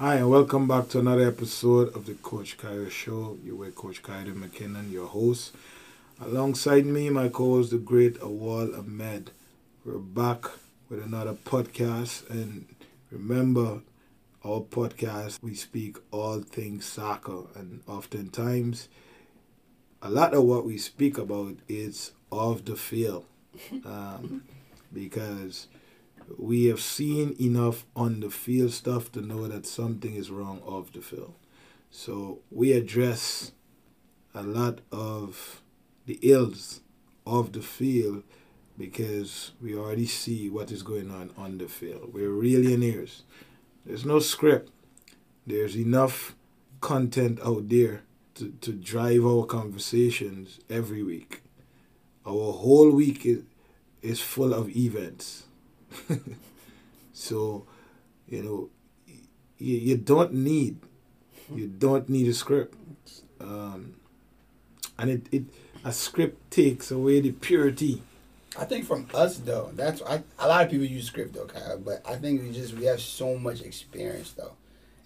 Hi, and welcome back to another episode of the Coach Kyle Show. You're with Coach Kyle McKinnon, your host. Alongside me, my co host, the great Awal Ahmed. We're back with another podcast. And remember, our podcast, we speak all things soccer. And oftentimes, a lot of what we speak about is off the field. Um, because we have seen enough on the field stuff to know that something is wrong off the field. So we address a lot of the ills of the field because we already see what is going on on the field. We're really in millionaires. There's no script. There's enough content out there to, to drive our conversations every week. Our whole week is, is full of events so, you know, you, you don't need you don't need a script, um, and it, it a script takes away the purity. I think from us though, that's I, a lot of people use script though, Kyle, but I think we just we have so much experience though,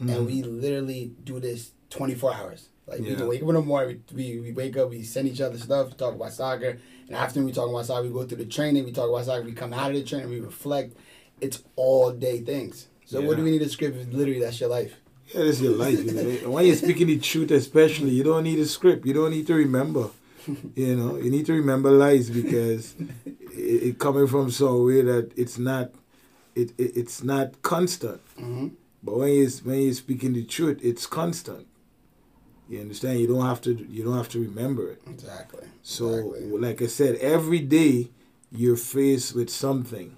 mm-hmm. and we literally do this twenty four hours. Like yeah. we wake up in the morning, we, we, we wake up, we send each other stuff, talk about soccer, and after we talk about soccer, we go through the training, we talk about soccer, we come out of the training, we reflect. It's all day things. So yeah. what do we need a script? Literally, that's your life. Yeah, that's your life. You know? when you're speaking the truth, especially, you don't need a script. You don't need to remember. You know, you need to remember lies because it, it coming from somewhere that it's not, it, it it's not constant. Mm-hmm. But when you when you're speaking the truth, it's constant. You understand? You don't have to you don't have to remember it. Exactly. So exactly. like I said, every day you're faced with something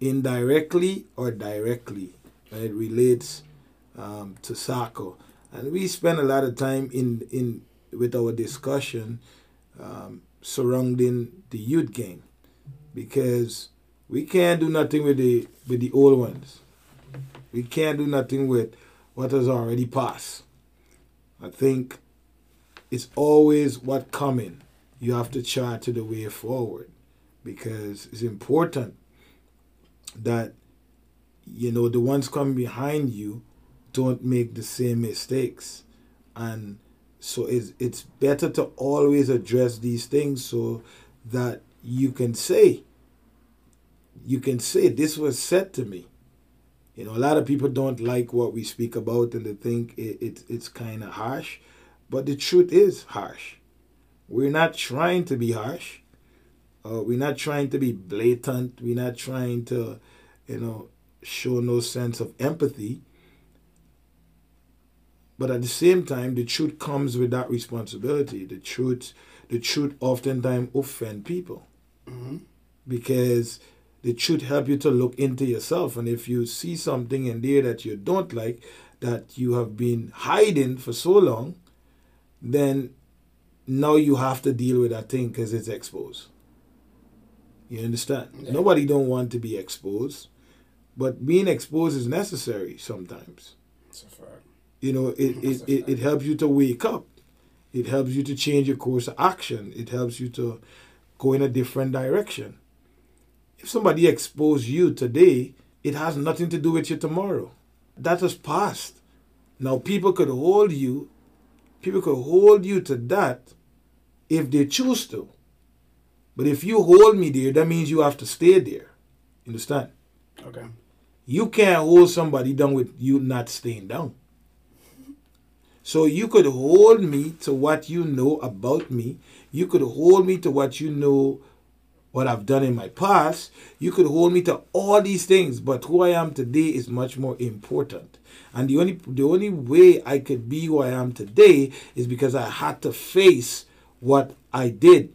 indirectly or directly and it relates um, to soccer. And we spend a lot of time in in with our discussion um, surrounding the youth game because we can't do nothing with the with the old ones. We can't do nothing with what has already passed. I think it's always what coming. You have to chart to the way forward because it's important that you know the ones coming behind you don't make the same mistakes and so it's it's better to always address these things so that you can say you can say this was said to me you know, a lot of people don't like what we speak about and they think it, it it's kind of harsh. But the truth is harsh. We're not trying to be harsh. Uh, we're not trying to be blatant. We're not trying to, you know, show no sense of empathy. But at the same time, the truth comes with that responsibility. The truth, the truth oftentimes offend people mm-hmm. because it should help you to look into yourself. And if you see something in there that you don't like, that you have been hiding for so long, then now you have to deal with that thing because it's exposed. You understand? Yeah. Nobody don't want to be exposed, but being exposed is necessary sometimes. That's a fact. You know, it, it, it, it helps you to wake up. It helps you to change your course of action. It helps you to go in a different direction. If somebody exposed you today, it has nothing to do with you tomorrow. That is past. Now people could hold you, people could hold you to that if they choose to. But if you hold me there, that means you have to stay there. Understand? Okay. You can't hold somebody down with you not staying down. So you could hold me to what you know about me. You could hold me to what you know what I've done in my past. You could hold me to all these things, but who I am today is much more important. And the only the only way I could be who I am today is because I had to face what I did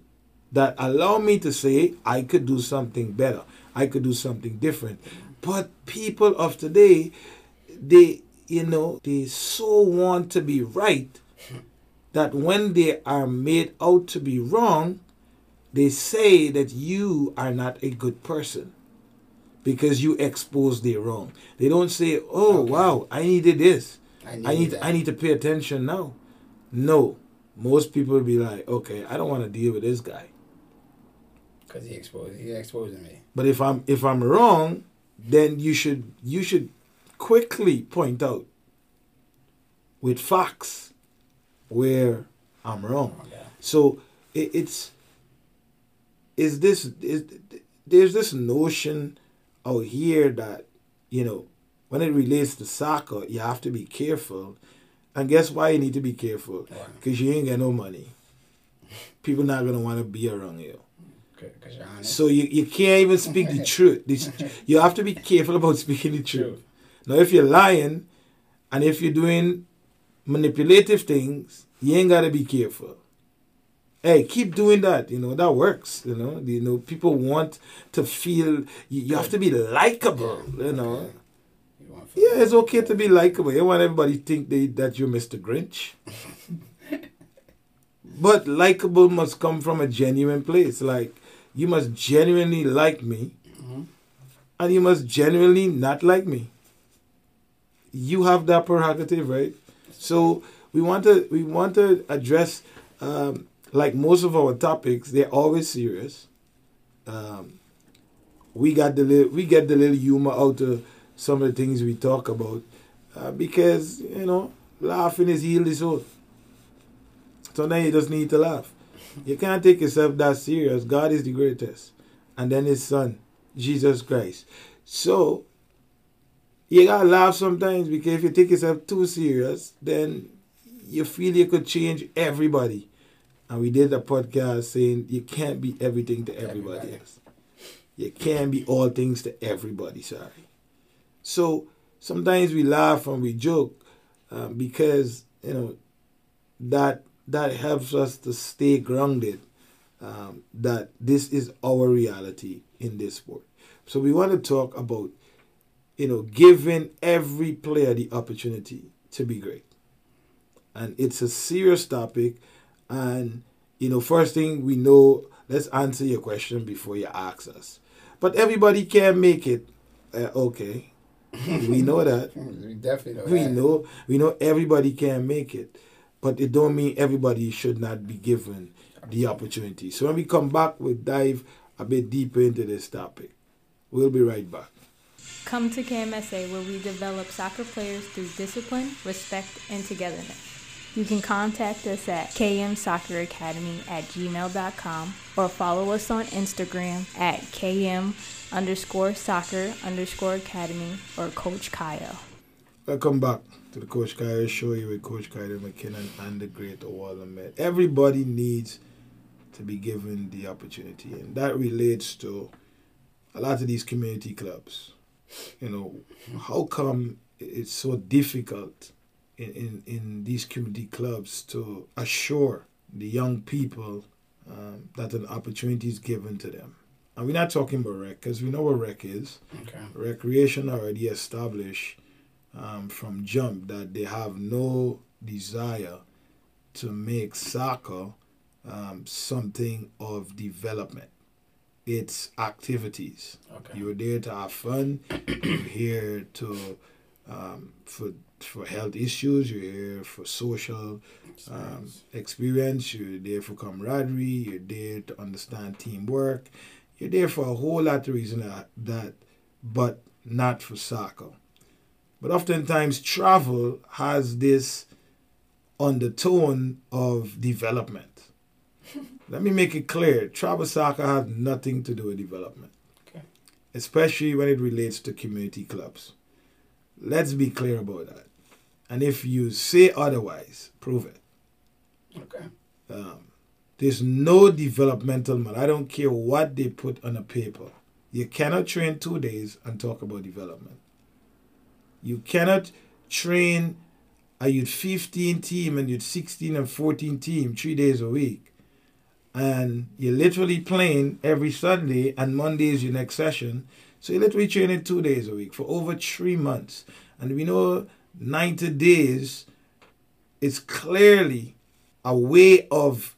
that allowed me to say I could do something better. I could do something different. But people of today, they you know, they so want to be right that when they are made out to be wrong, they say that you are not a good person because you exposed their wrong. They don't say, "Oh, okay. wow, I needed this. I need I need, I need to pay attention now." No, most people will be like, "Okay, I don't want to deal with this guy." Cause he exposed, he exposing me. But if I'm if I'm wrong, then you should you should quickly point out with facts where I'm wrong. Oh, yeah. So it, it's is this is there's this notion out here that you know when it relates to soccer, you have to be careful. And guess why you need to be careful? Because you ain't got no money. People not gonna want to be around you. So you, you can't even speak the truth. This, you have to be careful about speaking the truth. Now, if you're lying, and if you're doing manipulative things, you ain't gotta be careful. Hey, keep doing that. You know that works. You know, you know people want to feel. You, you have to be likable. You know. Yeah, it's okay to be likable. You want everybody to think they, that you're Mr. Grinch. but likable must come from a genuine place. Like you must genuinely like me, mm-hmm. and you must genuinely not like me. You have that prerogative, right? So we want to we want to address um, like most of our topics. They're always serious. Um, we got the little, we get the little humor out of some of the things we talk about uh, because you know laughing is heal the soul. So now you just need to laugh. You can't take yourself that serious. God is the greatest. And then his son, Jesus Christ. So you gotta laugh sometimes because if you take yourself too serious, then you feel you could change everybody. And we did a podcast saying you can't be everything to everybody, everybody. else. You can't be all things to everybody, sorry. So sometimes we laugh and we joke um, because, you know, that that helps us to stay grounded um, that this is our reality in this sport. So we want to talk about, you know, giving every player the opportunity to be great. And it's a serious topic. And, you know, first thing we know, let's answer your question before you ask us. But everybody can make it. Uh, okay. we know that. we definitely know we that. know we know everybody can make it but it don't mean everybody should not be given the opportunity. So when we come back, we'll dive a bit deeper into this topic. We'll be right back. Come to KMSA where we develop soccer players through discipline, respect, and togetherness. You can contact us at kmsocceracademy at gmail.com or follow us on Instagram at km underscore soccer underscore academy or Coach Kyle. Welcome back to the Coach Kyle Show you with Coach Kyle McKinnon and the great Awal Everybody needs to be given the opportunity, and that relates to a lot of these community clubs. You know, how come it's so difficult in, in, in these community clubs to assure the young people um, that an opportunity is given to them? And we're not talking about rec, because we know what rec is. Okay. Recreation already established um, from jump that they have no desire to make soccer um, something of development. It's activities. Okay. You're there to have fun. You're here to um, for for health issues. You're here for social um, experience. You're there for camaraderie. You're there to understand teamwork. You're there for a whole lot of reasons that, that but not for soccer. But oftentimes, travel has this undertone of development. Let me make it clear travel soccer has nothing to do with development, okay. especially when it relates to community clubs. Let's be clear about that. And if you say otherwise, prove it. Okay. Um, there's no developmental model. I don't care what they put on a paper. You cannot train two days and talk about development. You cannot train a youth 15 team and youth 16 and 14 team three days a week. And you're literally playing every Sunday and Monday is your next session. So you're literally training two days a week for over three months. And we know 90 days is clearly a way of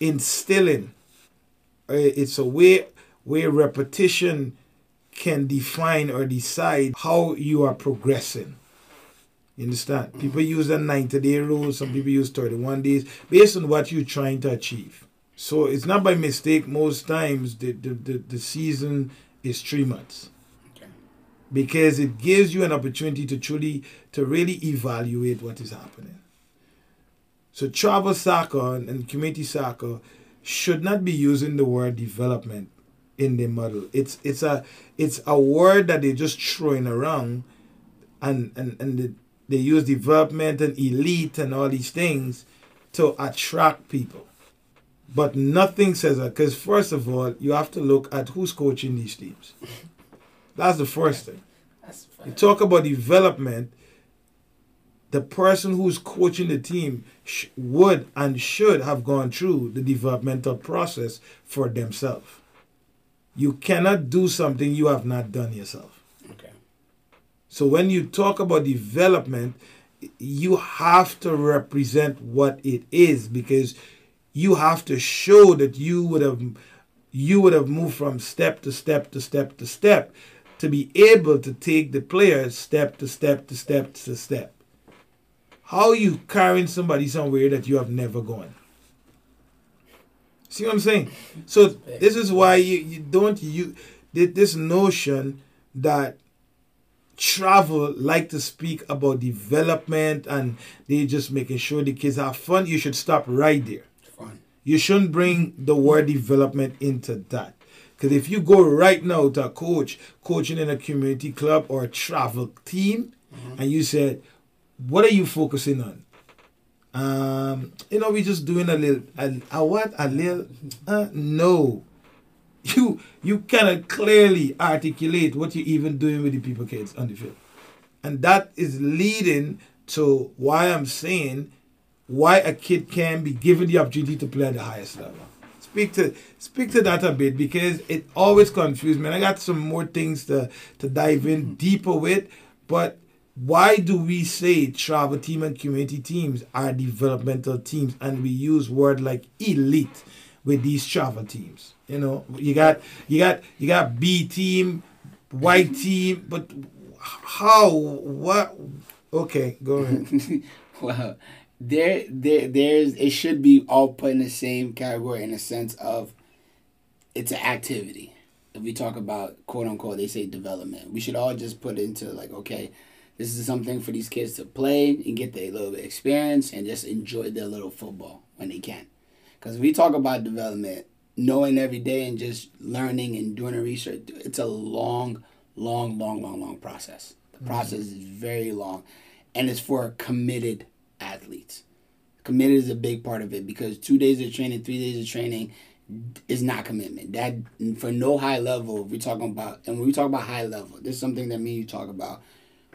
instilling. Uh, it's a way where repetition can define or decide how you are progressing. You understand? People use a 90 day rule, some people use 31 days, based on what you're trying to achieve. So it's not by mistake, most times the, the, the, the season is three months. Because it gives you an opportunity to truly to really evaluate what is happening. So travel soccer and community soccer should not be using the word development in the model. It's it's a it's a word that they're just throwing around and and, and the, they use development and elite and all these things to attract people. But nothing says that because first of all, you have to look at who's coaching these teams. That's the first thing. You talk about development. The person who's coaching the team sh- would and should have gone through the developmental process for themselves. You cannot do something you have not done yourself. Okay. So when you talk about development, you have to represent what it is because you have to show that you would have you would have moved from step to step to step to step to be able to take the players step to step to step to step. How are you carrying somebody somewhere that you have never gone? See what I'm saying? So this is why you, you don't you this notion that travel like to speak about development and they just making sure the kids have fun. You should stop right there. Fun. You shouldn't bring the word development into that. Because if you go right now to a coach coaching in a community club or a travel team, mm-hmm. and you said, "What are you focusing on?" Um, you know, we're just doing a little, a, a what, a little. Uh, no, you you cannot clearly articulate what you're even doing with the people kids on the field, and that is leading to why I'm saying why a kid can be given the opportunity to play at the highest level speak to speak to that a bit because it always confused me. And I got some more things to to dive in mm-hmm. deeper with, but why do we say travel team and community teams are developmental teams and we use word like elite with these travel teams? You know, you got you got you got B team, white mm-hmm. team, but how what okay, go ahead. wow there there there's it should be all put in the same category in a sense of it's an activity. If we talk about quote unquote they say development, we should all just put into like, okay, this is something for these kids to play and get their little bit experience and just enjoy their little football when they can. Because we talk about development, knowing every day and just learning and doing the research, it's a long, long, long, long, long process. The mm-hmm. process is very long, and it's for a committed athletes. Committed is a big part of it because two days of training, three days of training is not commitment. That for no high level, we're talking about, and when we talk about high level, this is something that me and you talk about.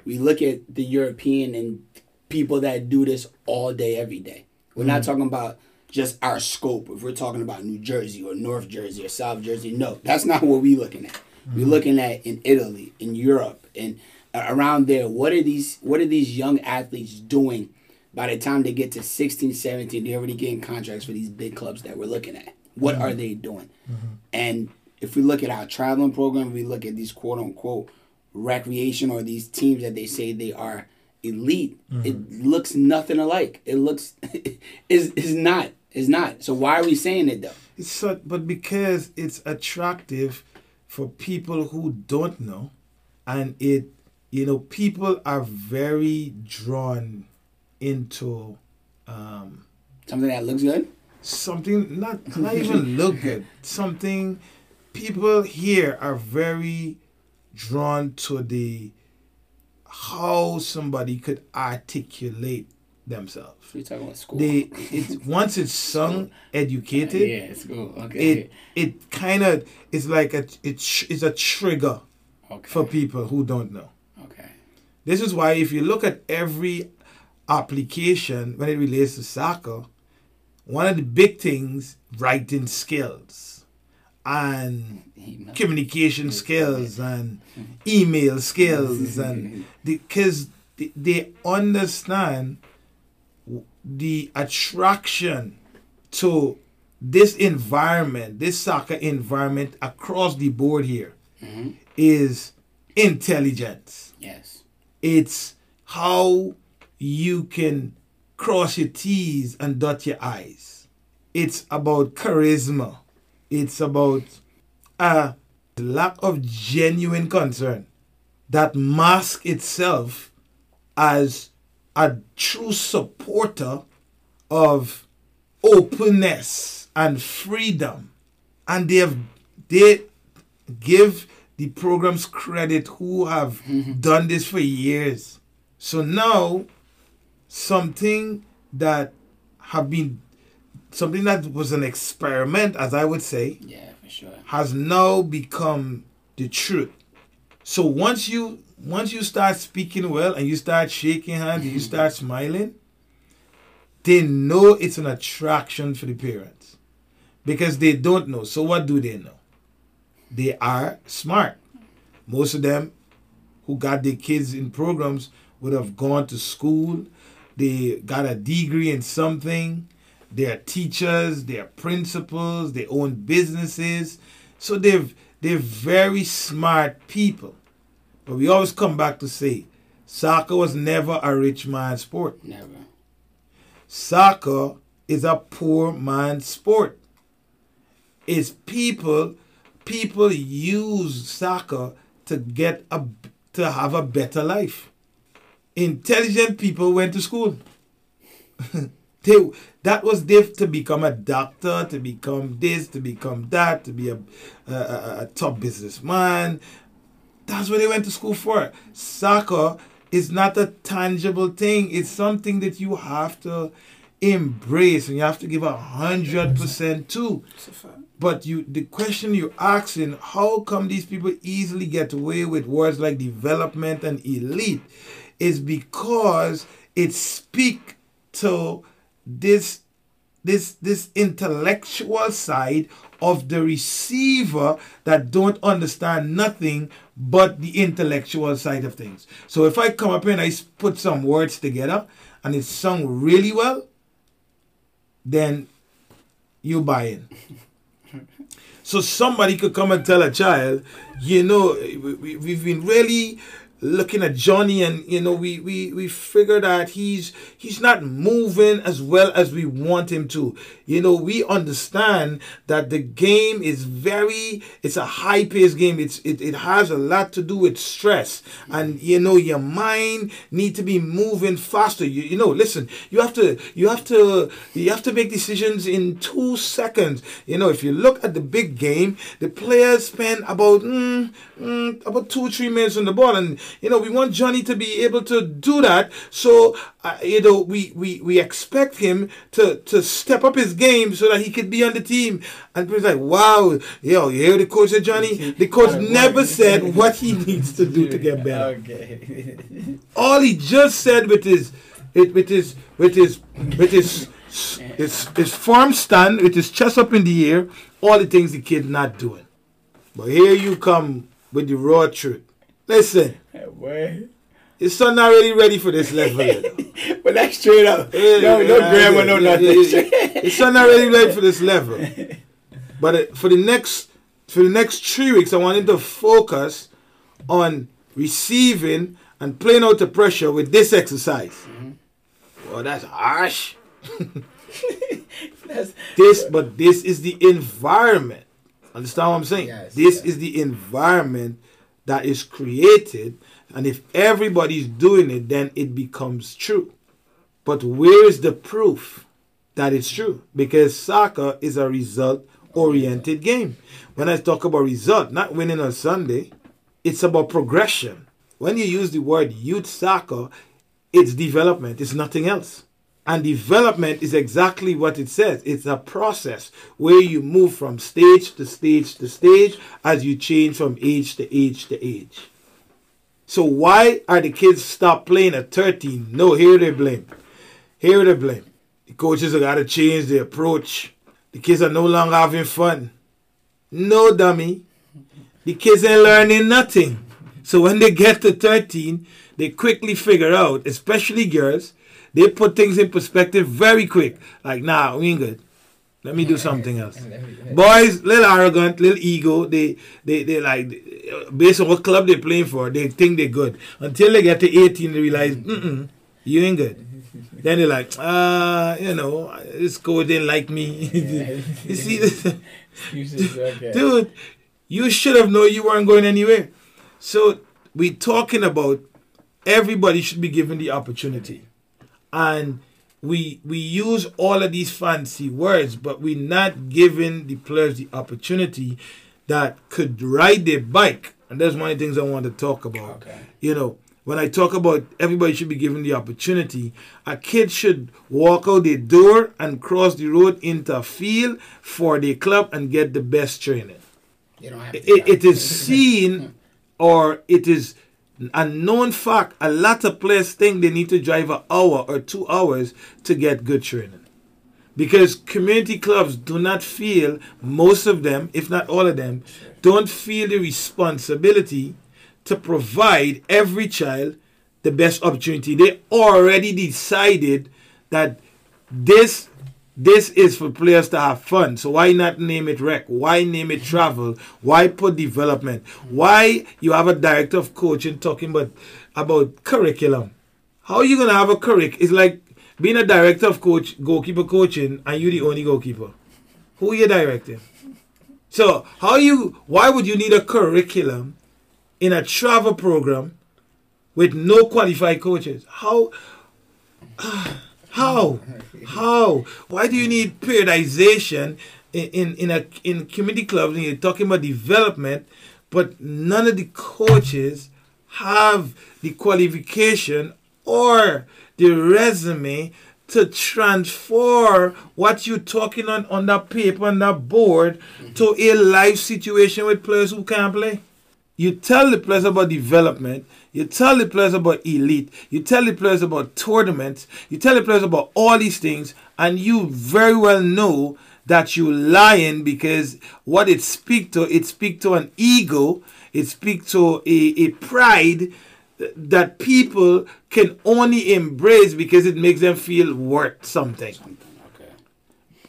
We look at the European and people that do this all day, every day. We're mm-hmm. not talking about just our scope. If we're talking about New Jersey or North Jersey or South Jersey, no, that's not what we're looking at. Mm-hmm. We're looking at in Italy, in Europe, and around there. What are these? What are these young athletes doing by the time they get to 16, 17, they're already getting contracts for these big clubs that we're looking at. What mm-hmm. are they doing? Mm-hmm. And if we look at our traveling program, we look at these quote unquote recreation or these teams that they say they are elite, mm-hmm. it looks nothing alike. It looks is is not. Is not. So why are we saying it though? It's so, but because it's attractive for people who don't know, and it, you know, people are very drawn into um, something that looks good. Something not not even look good. Something people here are very drawn to the how somebody could articulate themselves. you talking about school. They it's once it's sung, educated. Uh, yeah, school. Okay. It it kind of it's like a it's it's a trigger okay. for people who don't know. Okay. This is why if you look at every application when it relates to soccer, one of the big things, writing skills and communication skills and email skills and because the, they understand the attraction to this environment, this soccer environment across the board here, mm-hmm. is intelligence. Yes. It's how you can cross your T's and dot your I's. It's about charisma. It's about uh, a lack of genuine concern that mask itself as a true supporter of openness and freedom. And they have they give the programs credit who have mm-hmm. done this for years. So now something that have been something that was an experiment, as I would say, Yeah, for sure. has now become the truth. So once you once you start speaking well and you start shaking hands and you start smiling, they know it's an attraction for the parents because they don't know. So what do they know? They are smart. Most of them who got their kids in programs would have gone to school. They got a degree in something. They're teachers, they're principals, they own businesses. So they've they're very smart people. But we always come back to say soccer was never a rich man's sport. Never. Soccer is a poor man's sport. It's people people use soccer to get a to have a better life. Intelligent people went to school. they, that was there to become a doctor, to become this, to become that, to be a, a, a, a top businessman. That's what they went to school for. Soccer is not a tangible thing. It's something that you have to embrace and you have to give a hundred percent to. It's a fact. But you, the question you're asking, how come these people easily get away with words like development and elite, is because it speak to this, this, this intellectual side of the receiver that don't understand nothing but the intellectual side of things. So if I come up here and I put some words together and it sung really well, then you buy in. So somebody could come and tell a child, you know, we, we, we've been really looking at Johnny and you know we, we we figure that he's he's not moving as well as we want him to. You know we understand that the game is very it's a high paced game. It's it, it has a lot to do with stress. And you know your mind need to be moving faster. You, you know listen you have to you have to you have to make decisions in two seconds. You know if you look at the big game the players spend about mm, mm, about two three minutes on the ball. And you know we want johnny to be able to do that. So uh, you know we, we we expect him to to step up his game so that he could be on the team. And people like wow yo you hear the coach said johnny? The coach never said what he needs to do to get better. Okay. all he just said with his it with his with his with his his, his firm stand with his chest up in the air all the things the kid not doing. But here you come with the raw truth. Listen Boy. his son not really ready for this level. But that's straight up. Yeah, no, no yeah, grammar, no nothing. yeah, son not really ready for this level. But uh, for the next for the next three weeks, I want him to focus on receiving and playing out the pressure with this exercise. Mm-hmm. Well, that's harsh. That's- This, but this is the environment. Understand what I'm saying? Yes, this yes. is the environment that is created, and if everybody's doing it, then it becomes true. But where is the proof that it's true? Because soccer is a result oriented game. When I talk about result, not winning on Sunday, it's about progression. When you use the word youth soccer, it's development, it's nothing else. And development is exactly what it says. It's a process where you move from stage to stage to stage as you change from age to age to age. So why are the kids stop playing at 13? No, here they blame. Here they blame. The coaches have got to change their approach. The kids are no longer having fun. No, dummy. The kids ain't learning nothing. So when they get to 13, they quickly figure out, especially girls, they put things in perspective very quick. Like, nah, we ain't good. Let me do something else. Boys, little arrogant, little ego. They, they, they like, based on what club they're playing for, they think they're good. Until they get to 18, they realize, mm-mm, you ain't good. Then they're like, uh, you know, this coach didn't like me. you see, this, dude, you should have known you weren't going anywhere. So we're talking about everybody should be given the opportunity. And we we use all of these fancy words, but we're not giving the players the opportunity that could ride their bike. And that's one of the things I want to talk about. Okay. You know, when I talk about everybody should be given the opportunity, a kid should walk out the door and cross the road into a field for the club and get the best training. You don't have to. It, it is seen or it is a known fact a lot of players think they need to drive an hour or two hours to get good training. Because community clubs do not feel most of them if not all of them don't feel the responsibility to provide every child the best opportunity. They already decided that this this is for players to have fun. So why not name it rec? Why name it travel? Why put development? Why you have a director of coaching talking about about curriculum? How are you gonna have a curriculum? It's like being a director of coach goalkeeper coaching and you the only goalkeeper. Who are you directing? So how you why would you need a curriculum in a travel program with no qualified coaches? How ah, how? How? Why do you need periodization in, in, in a in community clubs and you're talking about development, but none of the coaches have the qualification or the resume to transfer what you're talking on on that paper on that board to a live situation with players who can't play? You tell the players about development. You tell the players about elite. You tell the players about tournaments. You tell the players about all these things, and you very well know that you're lying because what it speak to, it speak to an ego. It speak to a, a pride that people can only embrace because it makes them feel worth something. Okay.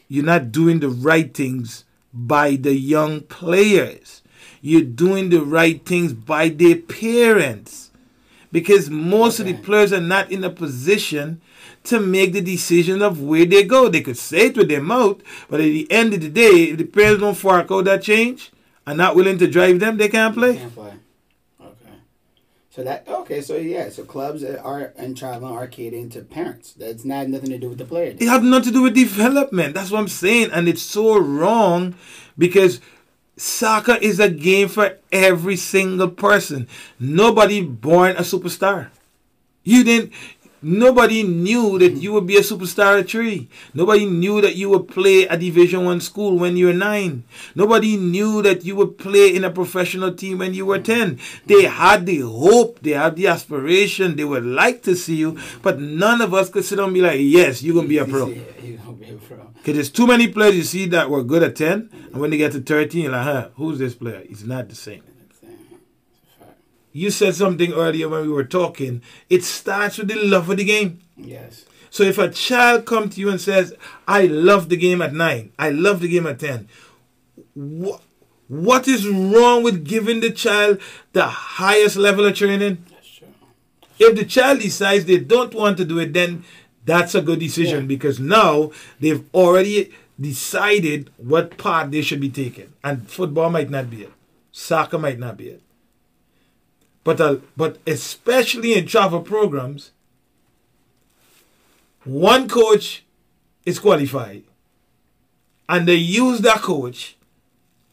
You're not doing the right things by the young players. You're doing the right things by their parents. Because most of the players are not in a position to make the decision of where they go. They could say it with their mouth, but at the end of the day, if the parents don't fork out that change and not willing to drive them, they can't play. Can't play. Okay. So that okay. So yeah. So clubs are and traveling are catering to parents. That's not nothing to do with the player. It has nothing to do with development. That's what I'm saying. And it's so wrong because soccer is a game for every single person. Nobody born a superstar. You didn't nobody knew that you would be a superstar at three. Nobody knew that you would play at division one school when you were nine. Nobody knew that you would play in a professional team when you were ten. They had the hope, they had the aspiration, they would like to see you, but none of us could sit and be like, Yes, you're gonna be a pro. Yeah, you gonna be a pro. Because there's too many players you see that were good at 10, and when they get to 13, you're like, huh, who's this player? He's not the same. You said something earlier when we were talking. It starts with the love of the game. Yes. So if a child comes to you and says, I love the game at 9, I love the game at 10, what, what is wrong with giving the child the highest level of training? That's true. If the child decides they don't want to do it, then that's a good decision Yeah. because now they've already decided what part they should be taking. And football might not be it, soccer might not be it. But, uh, but especially in travel programs, one coach is qualified and they use that coach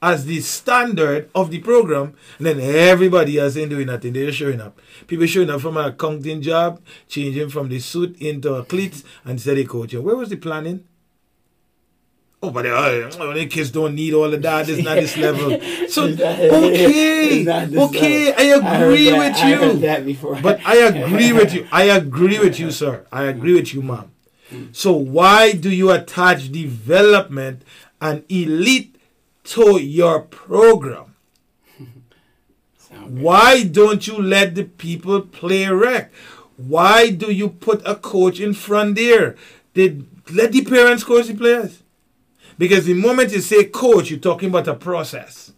as the standard of the program, and then everybody else ain't doing nothing. They're just showing up. People showing up from an accounting job, changing from the suit into a cleats, and steady coaching. Where was the planning? Oh, but uh, oh, the kids don't need all of that. It's not this level. So okay, it's not this okay. I agree that- with I you. heard that before. But I agree with you. I agree with you, sir. I agree with you, ma'am. So why do you attach development and elite to your program? Why don't you let the people play rec? Why do you put a coach in front there? They, let the parents coach the players. Because the moment you say coach, you're talking about a process.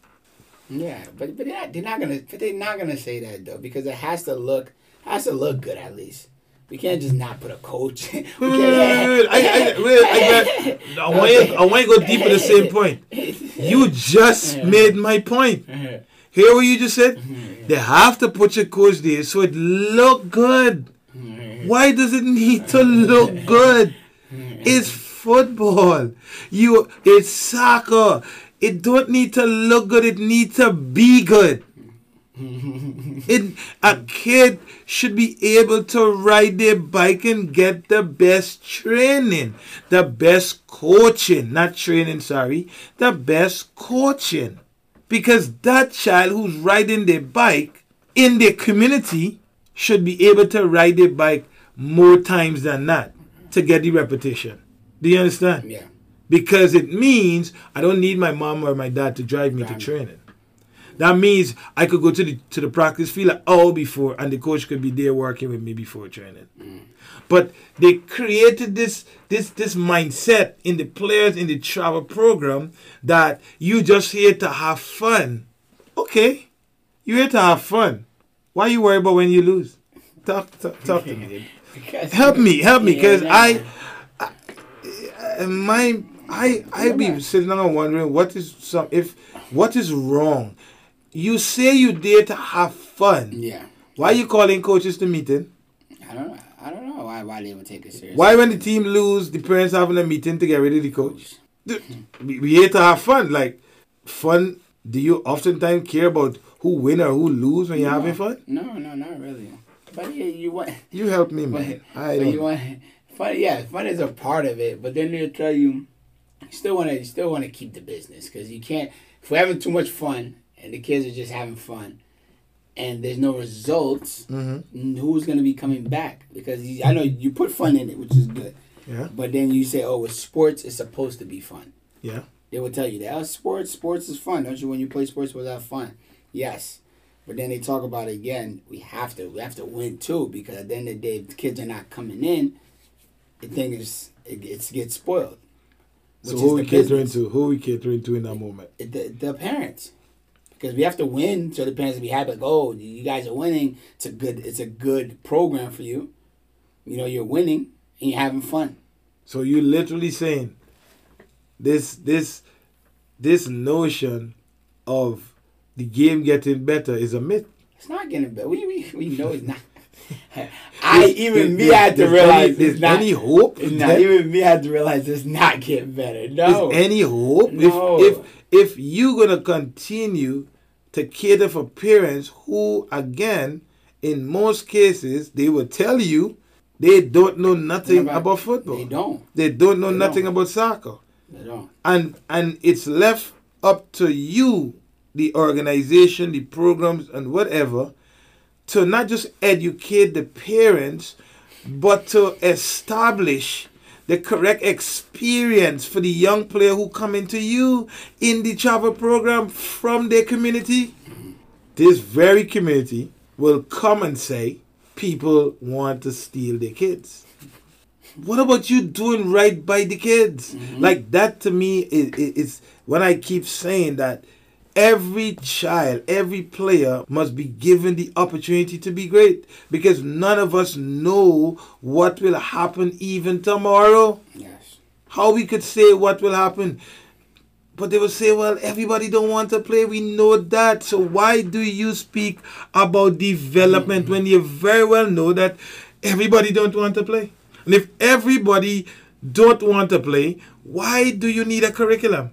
Yeah, but but they're not, they're not gonna but they're not gonna say that though because it has to look has to look good at least. We can't just not put a coach. we can't- wait, I, I, wait, I, I, I want you, I want to go deeper. to the same point. You just made my point. Hear what you just said? They have to put your coach there so it look good. Why does it need to look good? It's football. You it's soccer. It don't need to look good, it needs to be good. It, a kid should be able to ride their bike and get the best training, the best coaching, not training, sorry, the best coaching. Because that child who's riding their bike in their community should be able to ride their bike more times than not to get the repetition. Do you understand? Yeah. Because it means I don't need my mom or my dad to drive me to training. That means I could go to the to the practice field an hour before, and the coach could be there working with me before training. But they created this this this mindset in the players in the travel program that you just here to have fun. Okay, you here to have fun. Why you worry about when you lose? Talk talk, talk to me. Help me, help me, because nah. I, I, I- my, I, I be sitting down and wondering what is some if what is wrong. You say you there to have fun. Yeah. Why are you calling coaches to meeting? I don't know. I don't know why why they would take it serious. Why when the team lose, the parents having a meeting to get rid of the coach? Hmm. We, we here to have fun. Like fun. Do you oftentimes care about who win or who lose when you're having fun? No, no, not really. But yeah, you want. You help me, But, man. I but you want fun. Yeah, fun is a part of it. But then they'll tell you, you still want to, you still want to keep the business because you can't. If we're having too much fun and the kids are just having fun, and there's no results, Mhm. who's gonna be coming back? Because you, I know you put fun in it, which is good. Yeah, But then you say, oh, with sports, it's supposed to be fun. yeah. They will tell you that oh, sports, sports is fun. Don't you? When you play sports, was that fun? Yes, but then they talk about it again. We have to, we have to win too because at the end of the day, if the kids are not coming in, the thing is, it, it gets spoiled. So who we catering to? Who we catering to in that moment? The, the parents, because we have to win, so the parents be happy. Like, oh, you guys are winning. It's a good, it's a good program for you. You know, you're winning and you're having fun. So you're literally saying this this this notion of the game getting better is a myth. It's not getting better. We we, we know it's not. I even me had to realize there's not. any hope. not even me had to realize it's not getting better. No. Is any hope No. if if if you're gonna continue to cater for parents who again in most cases they will tell you they don't know nothing About- about football. They don't. They don't know They nothing don't. about soccer. They don't. and and it's left up to you the organization the programs and whatever to not just educate the parents but to establish the correct experience for the young player who come into you in the travel program from their community? This very community will come and say people want to steal their kids. What about you doing right by the kids? Mm-hmm. Like that to me is, is when I keep saying that every child, every player must be given the opportunity to be great because none of us know what will happen even tomorrow. Yes. How we could say what will happen. But they will say, well, everybody don't want to play. We know that. So why do you speak about development mm-hmm. when you very well know that everybody don't want to play? And if everybody don't want to play, why do you need a curriculum?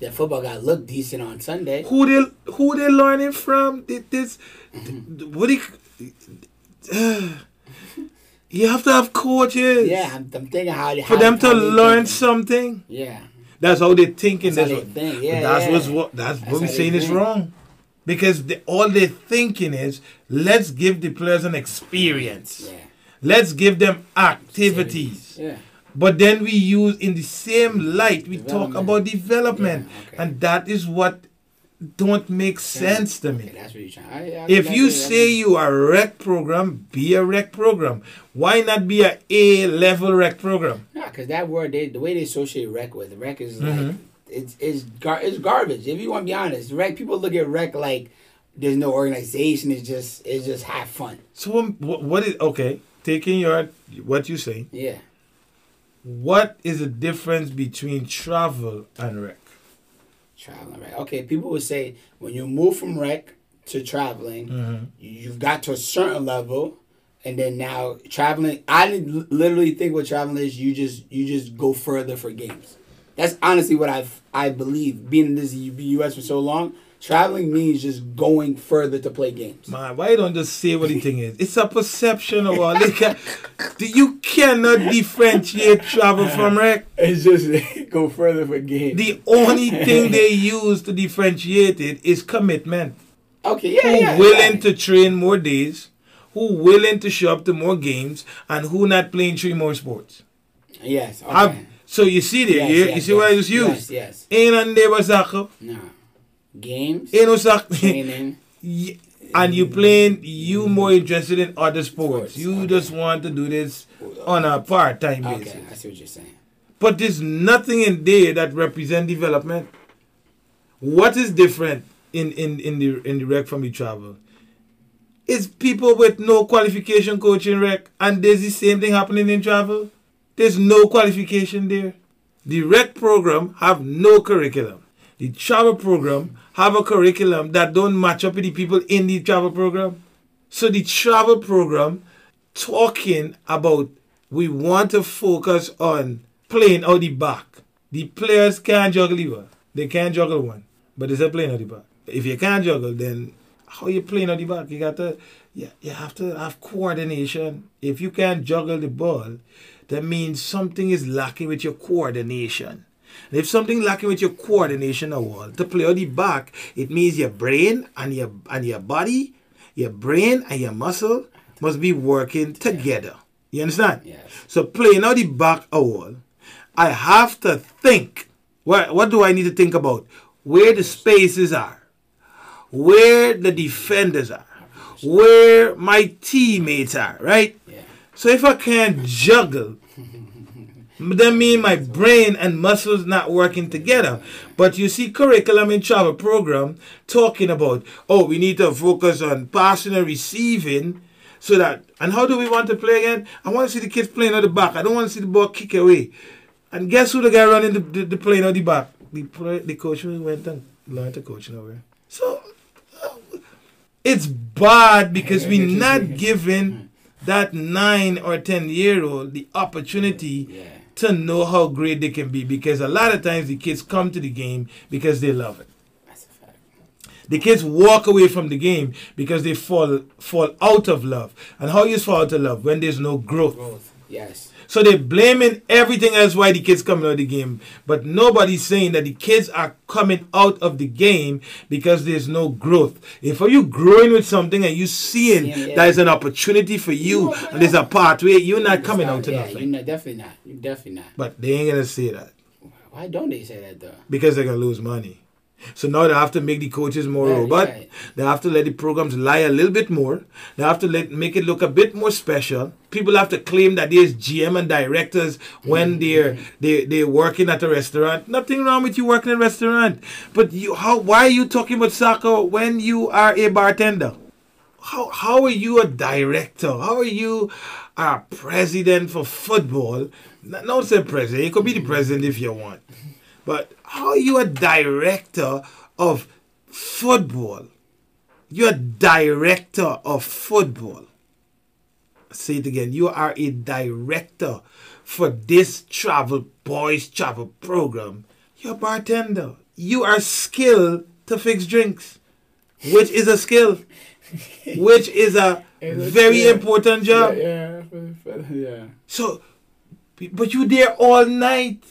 The football guy looked decent on Sunday. Who they who they learning from? Th- This mm-hmm. what do you, you have to have coaches Yeah, I'm, I'm thinking how they for how- them to learn something. Yeah. That's how they're thinking. That's That's, what, they think. Yeah, that's yeah. what's what that's, That's what saying is wrong. Because they, all they're thinking is let's give the players an experience. Yeah. Let's give them activities. Yeah. But then we use in the same light we talk about development, Yeah, okay. and that is what don't make sense to Okay, me. what trying. I, I, If you say you are a rec program, be a rec program. Why not be a A level rec program? Nah, cause that word, they, the way they associate rec with rec is like Mhm. it's it's gar- it's garbage. If you want to be honest, rec people look at rec like there's no organization. It's just it's just have fun. So um, wh- what is okay? Taking your what you say, Yeah. What is the difference between travel and rec? Traveling rec. Okay, people would say when you move from rec to traveling. Mm-hmm. You've got to a certain level, and then now traveling. I literally think what traveling is. You just you just go further for games. That's honestly what I've I believe. Being in this U.S. for so long, traveling means just going further to play games. Man, why don't just say what the thing is? It's a perception of all. Can, you cannot differentiate travel from rec. It's just go further for games. The only thing they use to differentiate it is commitment. Okay, yeah, who yeah. willing yeah. to train more days, who willing to show up to more games, and who not playing three more sports. Yes. Okay. So you see there, yes, you, yes, you see yes, why it's used. Yes, yes. Ain't on there soccer. No. Games. No soccer. Training. and you playing, you more interested in other sports. sports. You okay. just want to do this on a part time okay, basis. Okay, I see what you're saying. But there's nothing in there that represent development. What is different in, in, in the in the rec from the travel? It's people with no qualification coaching rec, and there's the same thing happening in travel. There's no qualification there. The rec program have no curriculum. The travel program have a curriculum that don't match up with the people in the travel program. So the travel program talking about we want to focus on playing out the back. The players can't juggle either. They can't juggle one, but they're playing out the back. If you can't juggle, then how you playing out the back? You got to, yeah, you have to have coordination. If you can't juggle the ball, that means something is lacking with your coordination. And if something lacking with your coordination at all, to play on the back, it means your brain and your and your body, your brain and your muscle must be working together. You understand? Yes. So playing on the back a wall, I have to think. What what do I need to think about? Where the spaces are, where the defenders are, where my teammates are, right? Yeah. So if I can't juggle, that mean my brain and muscles not working together. But you see curriculum in travel program talking about, oh, we need to focus on passing and receiving so that, and how do we want to play again? I want to see the kids playing at the back. I don't want to see the ball kick away. And guess who the guy running the, the, the playing at the back? The, play, the coach who went and learned to coach over. So, uh, it's bad because we're not giving that nine or ten year old the opportunity yeah. To know how great they can be because a lot of times the kids come to the game because they love it. That's a fact. The kids walk away from the game because they fall fall out of love. And how you fall out of love when there's no growth. Growth. Yes. So they're blaming everything else why the kids coming out of the game. But nobody's saying that the kids are coming out of the game because there's no growth. If are you growing with something and you seeing Yeah, yeah. there's an opportunity for you Yeah, and there's a pathway, you're not coming out to yeah, nothing. You're not, definitely not. You're definitely not. But they ain't gonna say that Why don't they say that though? because they're gonna lose money. So now they have to make the coaches more Right, robust. right. They have to let the programs lie a little bit more. They have to let make it look a bit more special. People have to claim that there's GM and directors when mm-hmm. they're they they're working at a restaurant. Nothing wrong with you working in a restaurant, but you how why are you talking about soccer when you are a bartender? How how are you a director? How are you a president for football? No, don't say president. You could be the mm-hmm. president if you want. But how are you a director of football? You're a director of football. Say it again. You are a director for this travel boys travel program. You're a bartender. You are skilled to fix drinks, which is a skill, which is a very skill. important job. Yeah, yeah, yeah. So, but you there all night.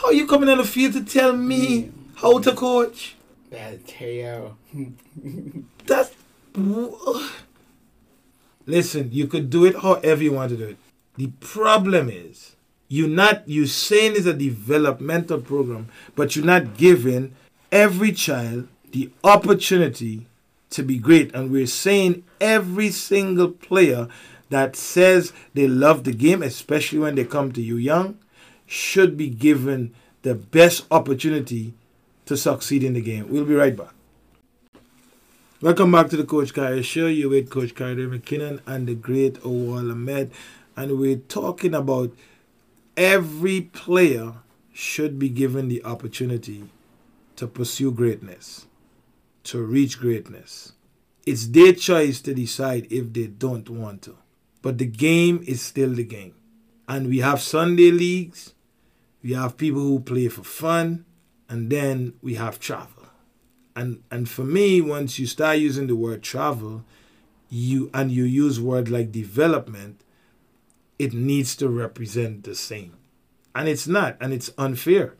How you coming on the field to tell me how to coach? That's Teo. That's listen. You could do it however you want to do it. The problem is you're not you saying it's a developmental program, but you're not giving every child the opportunity to be great. And we're saying every single player that says they love the game, especially when they come to you young, should be given the best opportunity to succeed in the game. We'll be right back. Welcome back to the Coach Kaya Show. You're with Coach Kaya McKinnon and the great Awal Ahmed. And we're talking about every player should be given the opportunity to pursue greatness. to reach greatness. It's their choice to decide if they don't want to. But the game is still the game. And we have Sunday leagues, we have people who play for fun, and then we have travel. And and for me, once you start using the word travel, you and you use words like development, it needs to represent the same. And it's not, and it's unfair.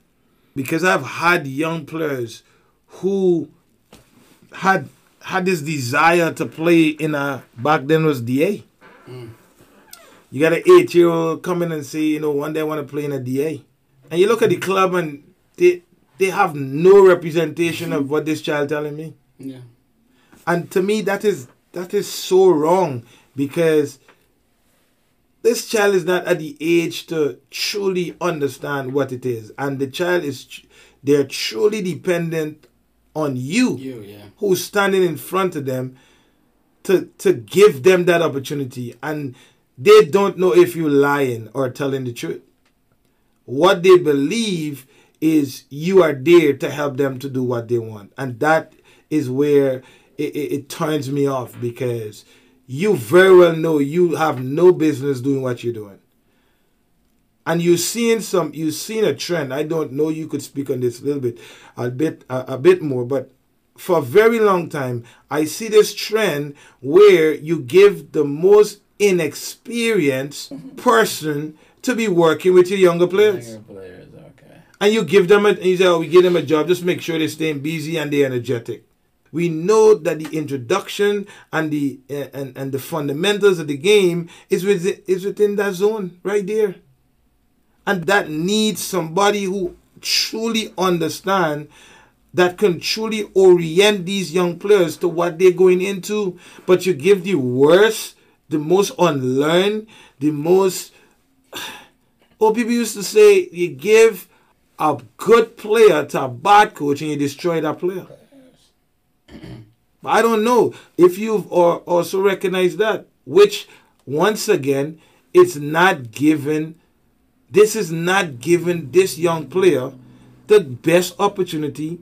Because I've had young players who had had this desire to play in a back then was DA. Mm. You got an eight year old coming and say, you know, one day I want to play in a DA. And you look at the club and they they have no representation of what this child telling me. Yeah. And to me that is that is so wrong because this child is not at the age to truly understand what it is and the child is they're truly dependent on you, you yeah. who's standing in front of them to to give them that opportunity and they don't know if you're lying or telling the truth what they believe is you are there to help them to do what they want. And that is where it, it, it turns me off because you very well know you have no business doing what you're doing. And you're seeing some you're seeing a trend. I don't know you could speak on this a little bit a bit a, a bit more but for a very long time i see this trend where you give the most inexperienced person to be working with your younger players, younger players okay. and you give them a you say oh we give them a job just make sure they're staying busy and they're energetic. We know that the introduction and the uh, and, and the fundamentals of the game is within, is within that zone right there. And that needs somebody who truly understand that can truly orient these young players to what they're going into. But you give the worst the most unlearned the most oh people used to say you give a good player to a bad coach and you destroy that player I don't know if you've also recognized that, which once again, it's not given, this is not giving this young player the best opportunity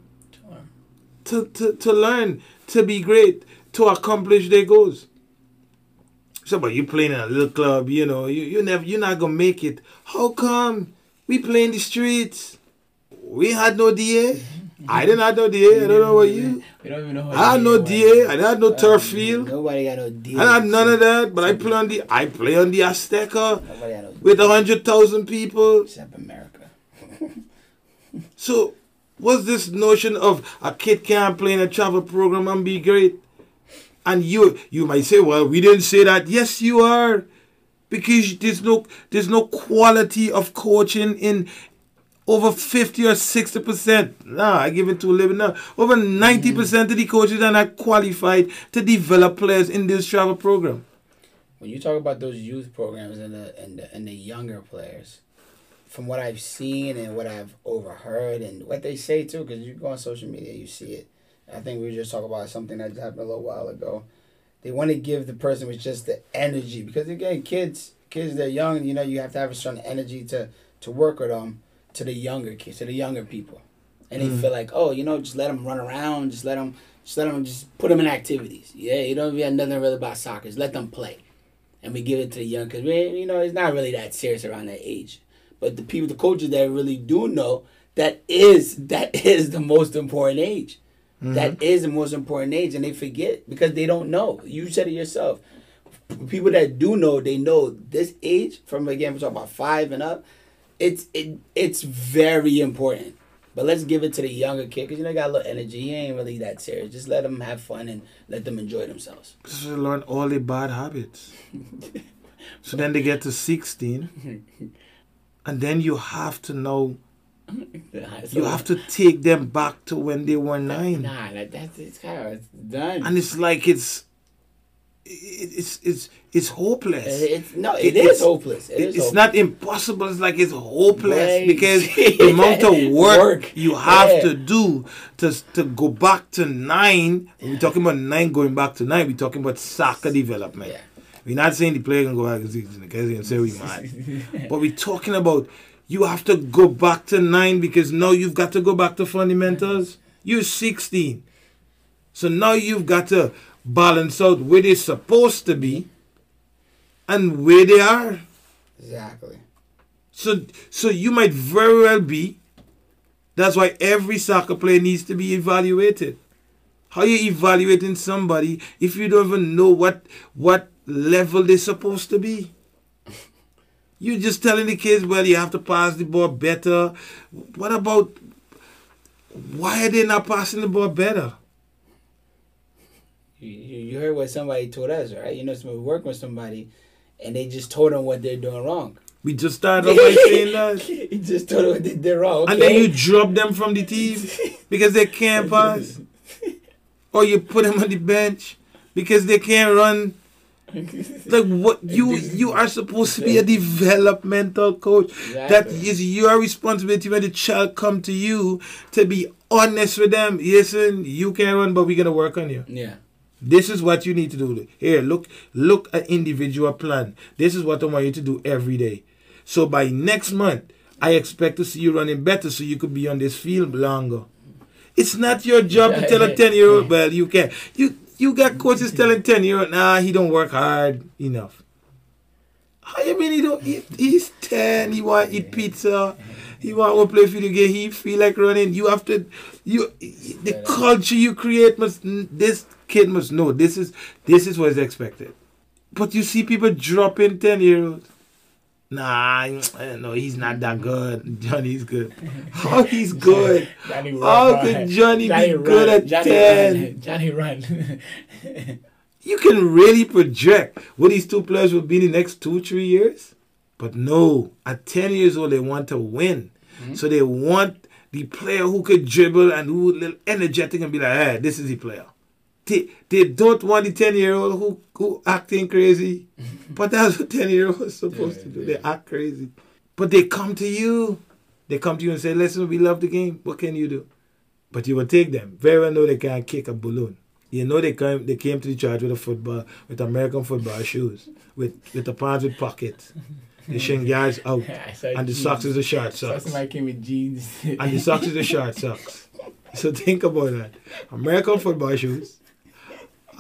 to, to, to learn, to be great, to accomplish their goals. So, but you playing in a little club, you know, you, you never, you're not gonna make it. How come? We play in the streets. We had no DA. Mm-hmm. I didn't have no DA. I don't know what you. We don't even know. I had no DA. I had no turf field. Nobody got no DA. I had none of that. But I play on the. I play on the Azteca no with a hundred thousand people. Except America. so, what's this notion of a kid can't play in a travel program and be great? And you you might say, well, we didn't say that. Yes, you are because there's no there's no quality of coaching in over 50 or 60 percent. Nah, I give it to a living now. Over 90 percent mm. of the coaches are not qualified to develop players in this travel program. When you talk about those youth programs and the and the, and the younger players, from what I've seen and what I've overheard and what they say too, because you go on social media, you see it. I think we were just talking about something that happened a little while ago. They want to give the person with just the energy because again, kids, kids they're young. You know, you have to have a certain energy to to work with them to the younger kids, to the younger people, and they mm. feel like, oh, you know, just let them run around, just let them, just let them, just put them in activities. Yeah, you don't have nothing really about soccer. Just let them play, and we give it to the young because we, you know, it's not really that serious around that age. But the people, the coaches that really do know that is that is the most important age. Mm-hmm. That is the most important age, and they forget because they don't know. You said it yourself. People that do know, they know this age from again, we're talking about five and up it's it it's very important. But let's give it to the younger kid because you know got a little energy. He ain't really that serious. Just let them have fun and let them enjoy themselves. Just learn all the bad habits. so then they get to sixteen, and then you have to know. you have to take them back to when they were nine. Nah, that, that's it's kind of it's done. And it's like it's it's it's it's hopeless. It's, no, it, it is hopeless. It is it's hopeless. not impossible. It's like it's hopeless right. because the amount of work, work. you have yeah. to do to to go back to nine. Yeah. We're talking about nine going back to nine. We're talking about soccer development. Yeah. We're not saying the player can go back to Zigzag and say we might, but we're talking about you have to go back to nine because now you've got to go back to fundamentals. You're 16. So now you've got to balance out where they're supposed to be and where they are. Exactly. So so you might very well be. That's why every soccer player needs to be evaluated. How you evaluating somebody if you don't even know what what level they're supposed to be? You just telling the kids, well, you have to pass the ball better. What about why are they not passing the ball better? You, you heard what somebody told us, right? You know, somebody working with somebody, and they just told them what they're doing wrong. We just started off by saying that. you just told them what they did wrong. Okay? And then you drop them from the team because they can't pass. or you put them on the bench because they can't run. like what you you are supposed to be a developmental coach. Exactly. That is your responsibility when the child come to you to be honest with them. Listen, you can run, but we're gonna work on you. Yeah. This is what you need to do. Here, look, look at individual plan. This is what I want you to do every day. So by next month, I expect to see you running better so you could be on this field longer. It's not your job to tell a 10 year old, well, you can. You you got coaches telling 10 year old, nah, he don't work hard enough. How you mean he don't eat? He's 10, he want to eat pizza. He want to play video game. He feel like running. You have to, you, the culture you create must, this kid must know this is, this is what is expected. But you see people dropping 10 year olds. Nah, no, he's not that good. Johnny's good. How he's good? Johnny How could Johnny, Johnny be run. good at Johnny 10? Run. Johnny run. you can really project what these two players will be in the next two, three years. But no, at 10 years old, they want to win. Mm-hmm. So they want the player who could dribble and who little energetic and be like, hey, this is the player. They, they don't want the 10 year old who, who acting crazy. but that's what 10 year olds supposed yeah, to do. Yeah. They act crazy. But they come to you. They come to you and say, listen, we love the game. What can you do? But you will take them. Very well know they can't kick a balloon. You know they came they came to the church with a football with American football shoes. With with the pants with pockets. The shin guards out. and the socks is the short socks. Somebody came with jeans. and the socks is a short socks. So think about that. American football shoes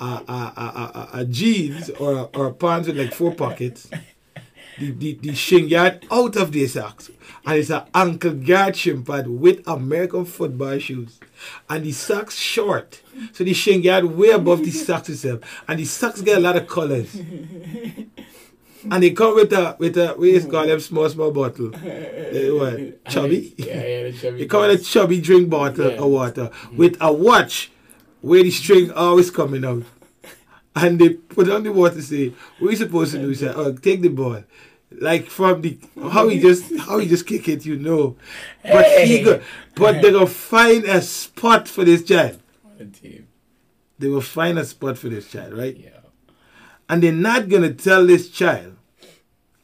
a, a, a, a, jeans or or pants with like four pockets. The, the, the shin guard out of the socks. And it's an ankle guard shin pad with American football shoes. And the socks short. So the shin guard way above the socks itself. And the socks get a lot of colors. and they come with a with a we used call them small small bottle. Uh, what? Chubby? Yeah, yeah, the chubby. they come with a chubby drink bottle yeah. of water with a watch where the string always coming out. And they put on the water say, What are you supposed to do? He said, Oh, take the ball. Like from the how he just how he just kick it, you know. But he go, but they will find a spot for this child. They will find a spot for this child, right? Yeah. And they're not gonna tell this child,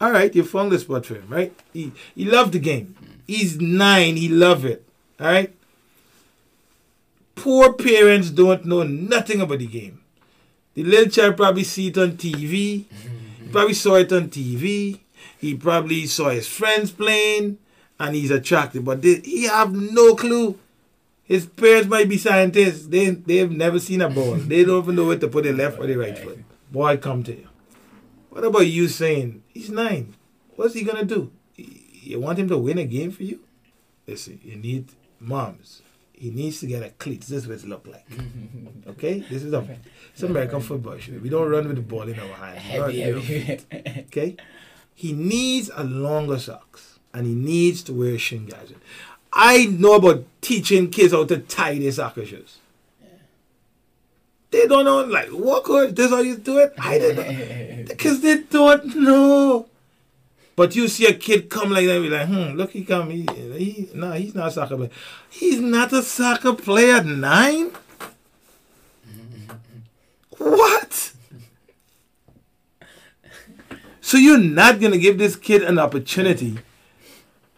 all right, you found the spot for him, right? He he loved the game. He's nine, he love it. All right poor parents don't know nothing about the game. The little child probably see it on TV. He probably saw it on TV. He probably saw his friends playing and he's attracted. But they, he have no clue. His parents might be scientists. They they've never seen a ball. they don't even know where to put the left or the right foot. Boy, come to you. What about you saying he's nine? What's he gonna do? You want him to win a game for you? Listen, you need moms he needs to get a cleat. This is what it look like. Okay? This is a it's American football. We don't run with the ball in our hands. Heavy, heavy. Okay? He needs a longer socks. And he needs to wear shin guards. I know about teaching kids how to tie their soccer shoes. They don't know, like, what coach? This how you do it? I don't know. Because they don't know. But you see a kid come like that, and be like, hmm, look, he come. He, he no, he's not a soccer player. He's not a soccer player at nine. what? So you're not gonna give this kid an opportunity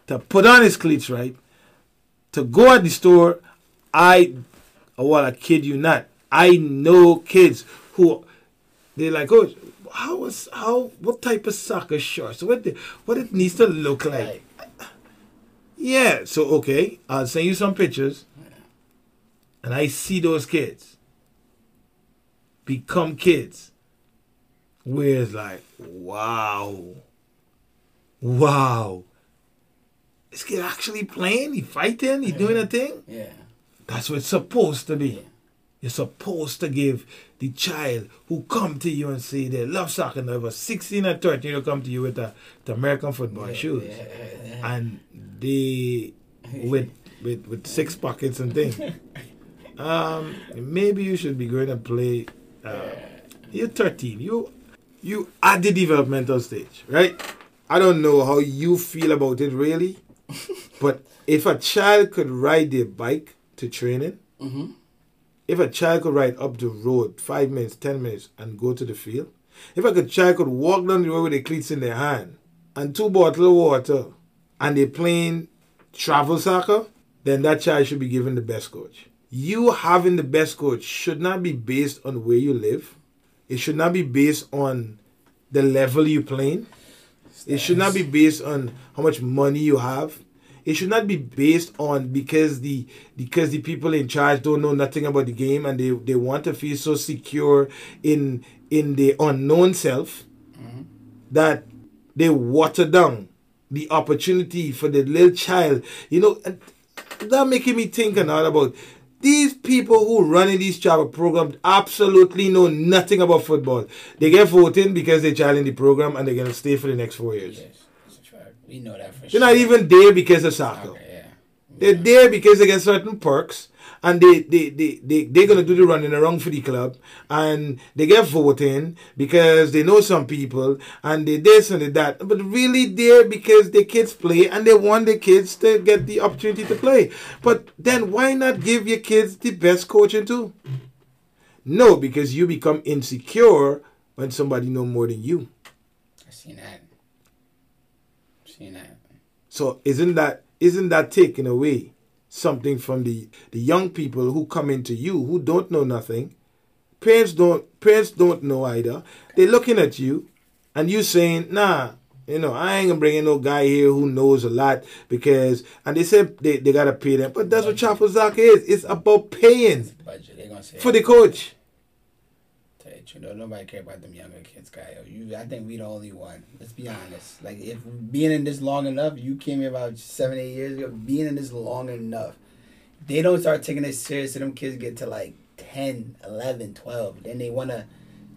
to put on his cleats right, to go at the store. I, well, I kid you not. I know kids who they're like, oh, how was how what type of soccer shorts? What the, what it needs to look like? Yeah. So okay, I'll send you some pictures, and I see those kids, become kids where it's like, wow, wow. This kid actually playing, he fighting, he doing a thing. Yeah. That's what it's supposed to be. Yeah. You're supposed to give the child who come to you and say they love soccer and over 16 or 13 they come to you with the, the American football shoes. Yeah. And they with with with six pockets and things. Um maybe you should be going to play uh, you're 13. You you at the developmental stage, right? I don't know how you feel about it really, but if a child could ride their bike to training, Mm-hmm. If a child could ride up the road five minutes, ten minutes, and go to the field, if a child could walk down the road with the cleats in their hand and two bottles of water, and they playing travel soccer, then that child should be given the best coach. You having the best coach should not be based on where you live. It should not be based on the level you playing. It should not be based on how much money you have. It should not be based on because the because the people in charge don't know nothing about the game and they, they want to feel so secure in in the unknown self mm-hmm. that they water down the opportunity for the little child. You know, and that making me think and all about these people who running these travel programs absolutely know nothing about football. They get voting because they challenge the program and they're gonna stay for the next four years. Yes. We know that for They're sure. not even there because of soccer. Yeah. They're there because they get certain perks and they, they, they, they, they're going to do the running around for the club and they get voting because they know some people and they this and they that. But really there because the kids play and they want the kids to get the opportunity to play. But then why not give your kids the best coaching too? No, because you become insecure when somebody know more than you. I seen that. Seen that. So isn't that isn't that taking away something from the the young people who come into you who don't know nothing? Parents don't parents don't know either. They're looking at you and you saying, nah, you know, I ain't gonna bring in no guy here who knows a lot because and they said they, they gotta pay them. But that's what Chapel Zaka is. It's about paying Budget. They gonna say for the coach. Tell you though, nobody care about them younger kids, guy. You, I think we the only one. Let's be honest. Like if being in this long enough, you came here about seven, eight years ago. Being in this long enough, they don't start taking it serious. And them kids get to like 10, 11, 12. Then they wanna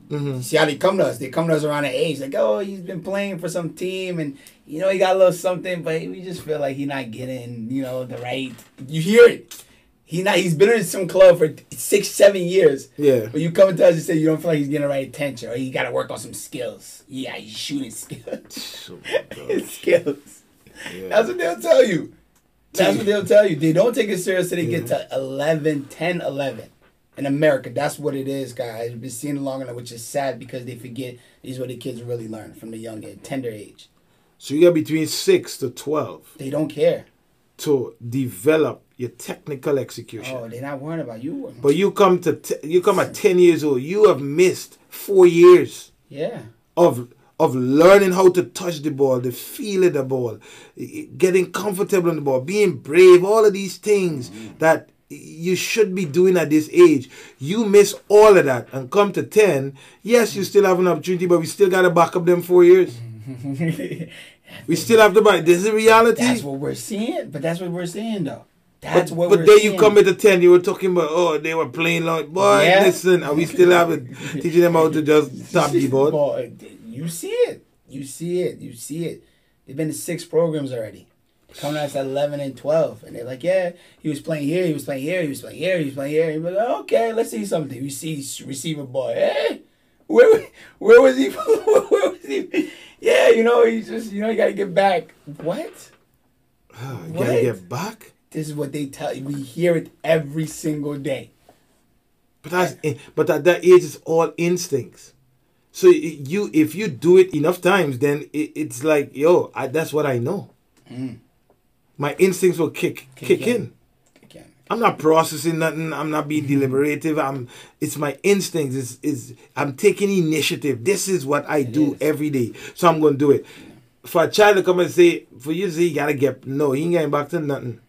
hmm see how they come to us. They come to us around the age, like, oh, he's been playing for some team, and you know he got a little something, but we just feel like he not getting, you know, the right. You hear it. He not. He's been in some club for six, seven years. Yeah. But you come to us and say you don't feel like he's getting the right attention, or you got to work on some skills. Yeah, he's shooting skills. Oh gosh. skills. Yeah. That's what they'll tell you. That's what they'll tell you. They don't take it serious till they Yeah. get to 11, 10, 11. In America, that's what it is, guys. We've been seeing it long enough, which is sad because they forget these are what the kids really learn from the young age, tender age. So you got between six to twelve They don't care. to develop your technical execution. Oh, they're not worrying about you. But you come to t- you come at ten years old. You have missed four years Yeah. of of learning how to touch the ball, the feel of the ball, getting comfortable on the ball, being brave. All of these things mm-hmm. that you should be doing at this age. You miss all of that and come to ten. Yes, you still have an opportunity, but we still gotta back up them four years. We still have to buy. This is reality. That's what we're seeing. But that's what we're seeing, though. That's but, what but then seeing. you come at the 10, you were talking about, oh, they were playing like, boy, Yeah. listen, are we still haven't teaching them how to just tap the board. Boy, you see it. You see it. You see it. They've been to six programs already. Coming out at 11 and 12. And they're like, yeah, he was playing here, he was playing here, he was playing here, he was playing here. You're like, okay, let's see something. You see receiver boy, hey, where, where was he? where was he? Yeah, you know, he's just, you know, you got to get back. What? Oh, you What? gotta get back. This is what they tell you. We hear it every single day. But that's but at that age, it's all instincts. So you, if you do it enough times, then it, it's like, yo, I, that's what I know. Mm. My instincts will kick kick, Kick in. in. I'm not processing nothing. I'm not being deliberative. I'm. It's my instincts. It's, is I'm taking initiative. This is what I do is. every day. So I'm gonna do it. For a child to come and say, for you to say you gotta get no, he ain't getting back to nothing,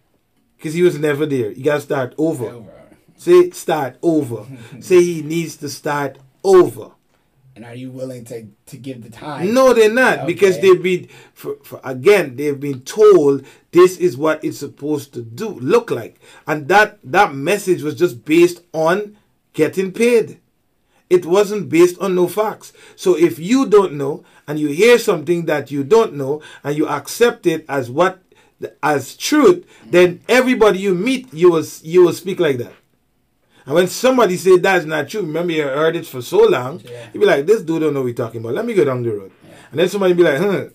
because he was never there. You gotta start over. Over. Say start over. say he needs to start over. And are you willing to, to give the time? No, they're not okay. because they've been for, for, again they've been told this is what it's supposed to do look like, and that that message was just based on getting paid. It wasn't based on no facts. So if you don't know and you hear something that you don't know and you accept it as what as truth, then everybody you meet you will you will speak like that. And when somebody say that's not true, remember you heard it for so long, yeah. you be like, this dude don't know what we talking about. Let me go down the road. Yeah. And then somebody be like, huh.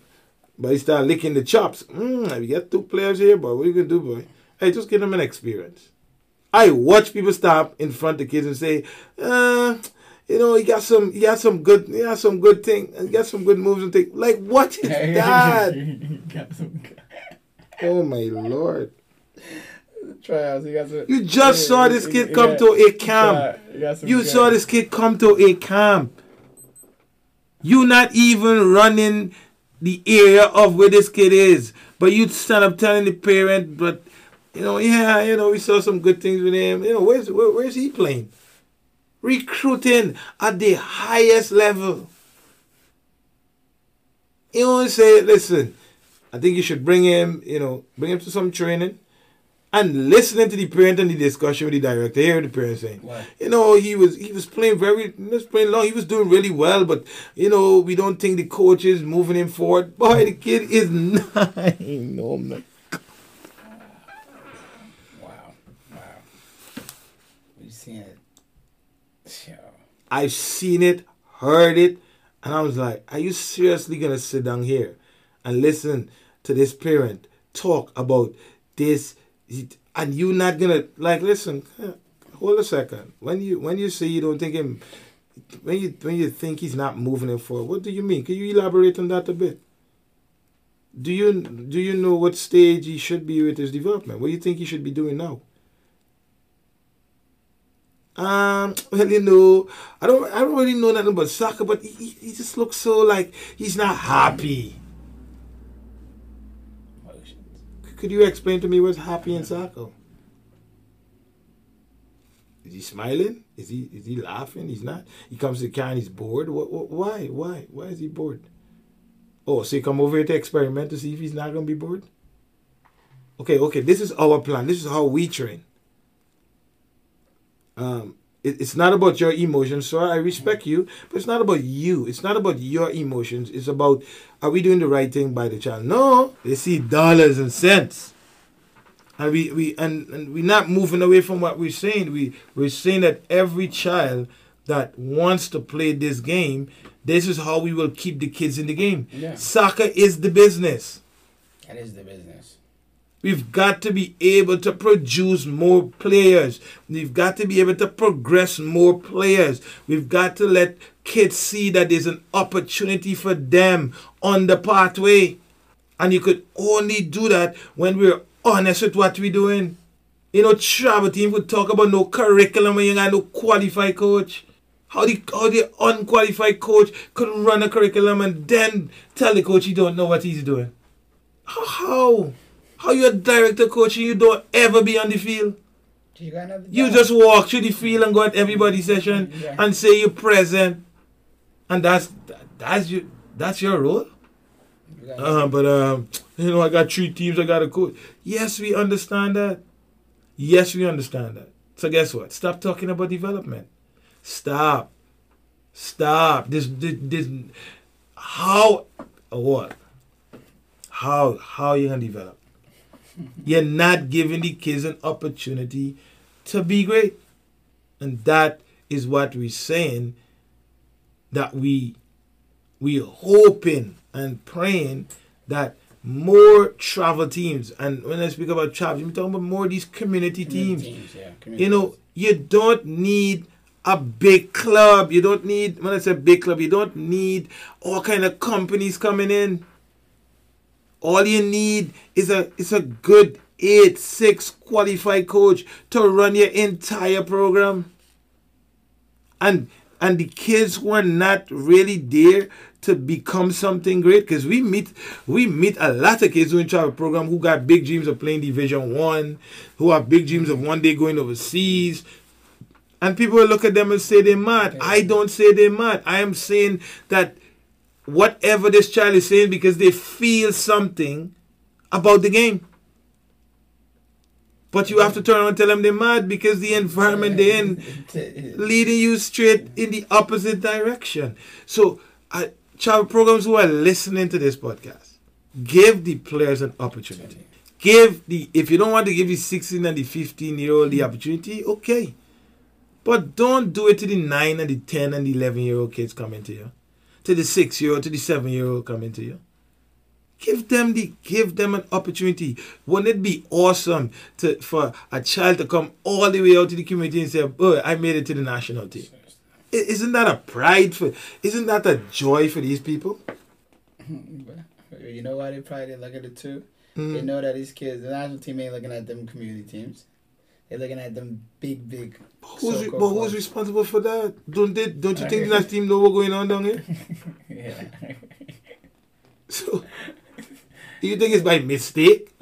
But he start licking the chops. Mm, we got two players here, but what are you gonna do, boy? Hey, just give them an experience. I watch people stop in front of kids and say, uh, you know, he got some, he got some good, he got some good thing, he got some good moves and things. Like, what is that? oh my lord! tryouts. got some, you just yeah, saw this kid come to a camp. You saw this kid come to a camp. You not even running the area of where this kid is, but you stand up telling the parent, but you know, yeah, you know, we saw some good things with him. You know, where's where, where's he playing? Recruiting at the highest level. You know, say, listen, I think you should bring him, you know, bring him to some training and listening to the parent and the discussion with the director, hear the parent saying, you know, he was he was playing very he was playing long, he was doing really well, but you know, we don't think the coach is moving him forward. Boy, the kid is nine. Oh my Wow. Wow. You seen it. Yeah. I've seen it, heard it, and I was like, Are you seriously gonna sit down here and listen to this parent talk about this and you not gonna like listen hold a second. When you when you say you don't think him when you when you think he's not moving it forward what do you mean? Can you elaborate on that a bit? Do you do you know what stage he should be with his development? What do you think he should be doing now? Um, well, you know, I don't, I don't really know nothing about soccer, but he, he just looks so like he's not happy. Could you explain to me what's happy in soccer? Is he smiling? Is he is he laughing? He's not. He comes to the car and he's bored. What, what, why? Why? Why is he bored? Oh, so he come over here to experiment to see if he's not gonna be bored? Okay, okay. This is our plan. This is how we train. Um, it's not about your emotions, sir. I respect you, but it's not about you. It's not about your emotions. It's about are we doing the right thing by the child? No, they see dollars and cents. And we, we and, and we're not moving away from what we're saying. We we're saying that every child that wants to play this game, this is how we will keep the kids in the game. Yeah. Soccer is the business. That is the business. We've got to be able to produce more players. We've got to be able to progress more players. We've got to let kids see that there's an opportunity for them on the pathway. And you could only do that when we're honest with what we're doing. You know, travel team would talk about no curriculum when you got no qualified coach. How the how the unqualified coach could run a curriculum and then tell the coach he don't know what he's doing. How? How you a director coach and you don't ever be on the field? You, you just walk through the field and go at everybody's session yeah. and say you're present. And that's that's your that's your role. Uh, but um, you know, I got three teams. I got a coach. Yes, we understand that. Yes, we understand that. So guess what? Stop talking about development. Stop. Stop. This, this, this how, what? How, how you gonna develop? You're not giving the kids an opportunity to be great. And that is what we're saying that we we're hoping and praying that more travel teams and when I speak about travel, I'm talking about more of these community, community teams. teams yeah, you know, you don't need a big club. You don't need when I say big club, you don't need all kind of companies coming in. All you need is a is a good eight six qualified coach to run your entire program. And and the kids who are not really there to become something great because we meet we meet a lot of kids who in travel program who got big dreams of playing division one who have big dreams of one day going overseas And people will look at them and say they're mad. I don't say they're mad. I am saying that whatever this child is saying because they feel something about the game. But you have to turn around and tell them they're mad because the environment they're in leading you straight in the opposite direction. So, uh, child programs who are listening to this podcast, give the players an opportunity. Give the if you don't want to give the 16 and the 15 year old the opportunity, okay. But don't do it to the 9 and the 10 and the 11 year old kids coming to you. To the 6 year old, to the 7 year old coming to you. Give them the give them an opportunity. Wouldn't it be awesome to for a child to come all the way out to the community and say, "Boy, I made it to the national team." Isn't that a pride for? Isn't that a joy for these people? You know why they probably look at it too. Mm. They know that these kids, the national team ain't looking at them community teams. They're looking at them big, big. Who's re- but who's responsible for that? Don't they? Don't you think the national team know what's going on down here? yeah. So, you think it's by mistake?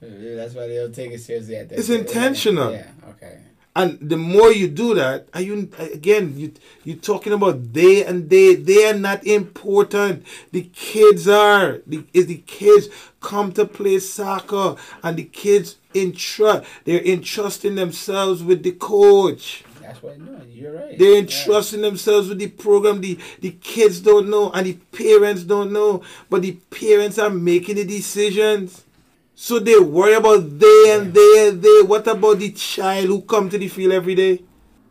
That's why they don't take it seriously. At that it's intentional. Yeah. Okay. And the more you do that, are you again you you're talking about they and they they are not important. The kids are. The is the kids come to play soccer and the kids entrust they're entrusting themselves with the coach. That's what no, you're right. They're entrusting yeah. themselves with the program. The the kids don't know and the parents don't know, but the parents are making the decisions. So they worry about they and they and they. What about the child who come to the field every day?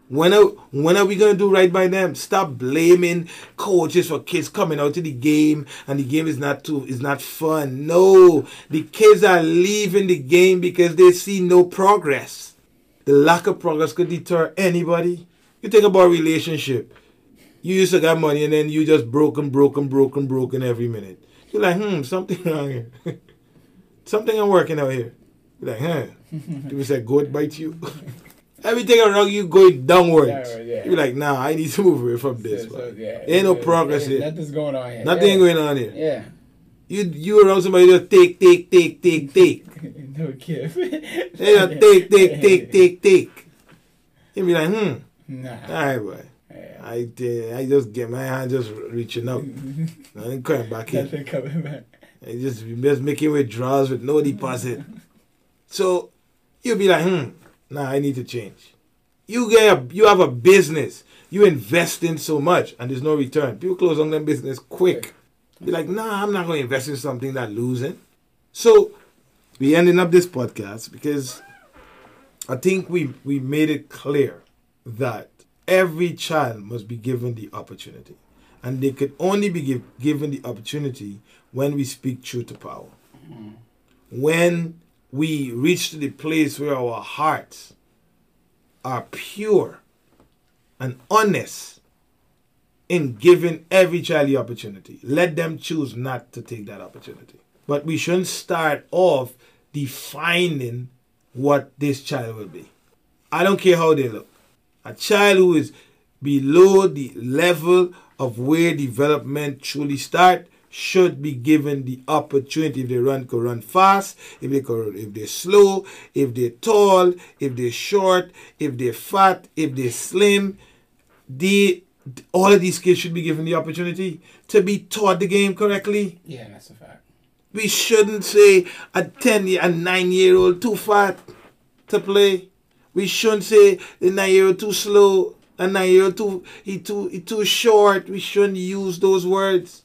When are, when are we going to do right by them? Stop blaming coaches for kids coming out to the game and the game is not too is not fun. No, the kids are leaving the game because they see no progress. The lack of progress could deter anybody. You think about relationship. You used to get money and then you just broken, broken, broken, broken every minute. You're like, hmm, something wrong here. something I'm working out here. You're like, huh? Do we say goat bite you? Everything around you going downwards. Yeah, yeah. You're like, nah, I need to move away from this. So, so, yeah, Ain't no progress here. Nothing's going on here. Nothing going on here. Yeah. You you around somebody just take, take, take, take, take. no give. they just take, take, take, take, take. You be like, hmm. Nah. All right, boy. I did. I just get my hand just reaching out. Nothing coming back in. Nothing coming back. I just just making withdrawals with no deposit. so you'll be like, hmm nah, I need to change. You get a, you have a business. You invest in so much and there's no return. People close on their business quick. Be like, nah, I'm not going to invest in something that losing. So we ending up this podcast because I think we we made it clear that every child must be given the opportunity, and they could only be give, given the opportunity when we speak truth to power. Mm-hmm. When we reach to the place where our hearts are pure and honest in giving every child the opportunity. Let them choose not to take that opportunity. But we shouldn't start off defining what this child will be. I don't care how they look. A child who is below the level of where development truly start should be given the opportunity. If they run could run fast. If they could if they're slow if they're tall if they're short if they're fat if they're slim the all of these kids should be given the opportunity to be taught the game correctly. Yeah that's a fact. We shouldn't say a 10 year a 9 year old too fat to play. We shouldn't say the 9 year old too slow a 9 year old too he too he too short. We shouldn't use those words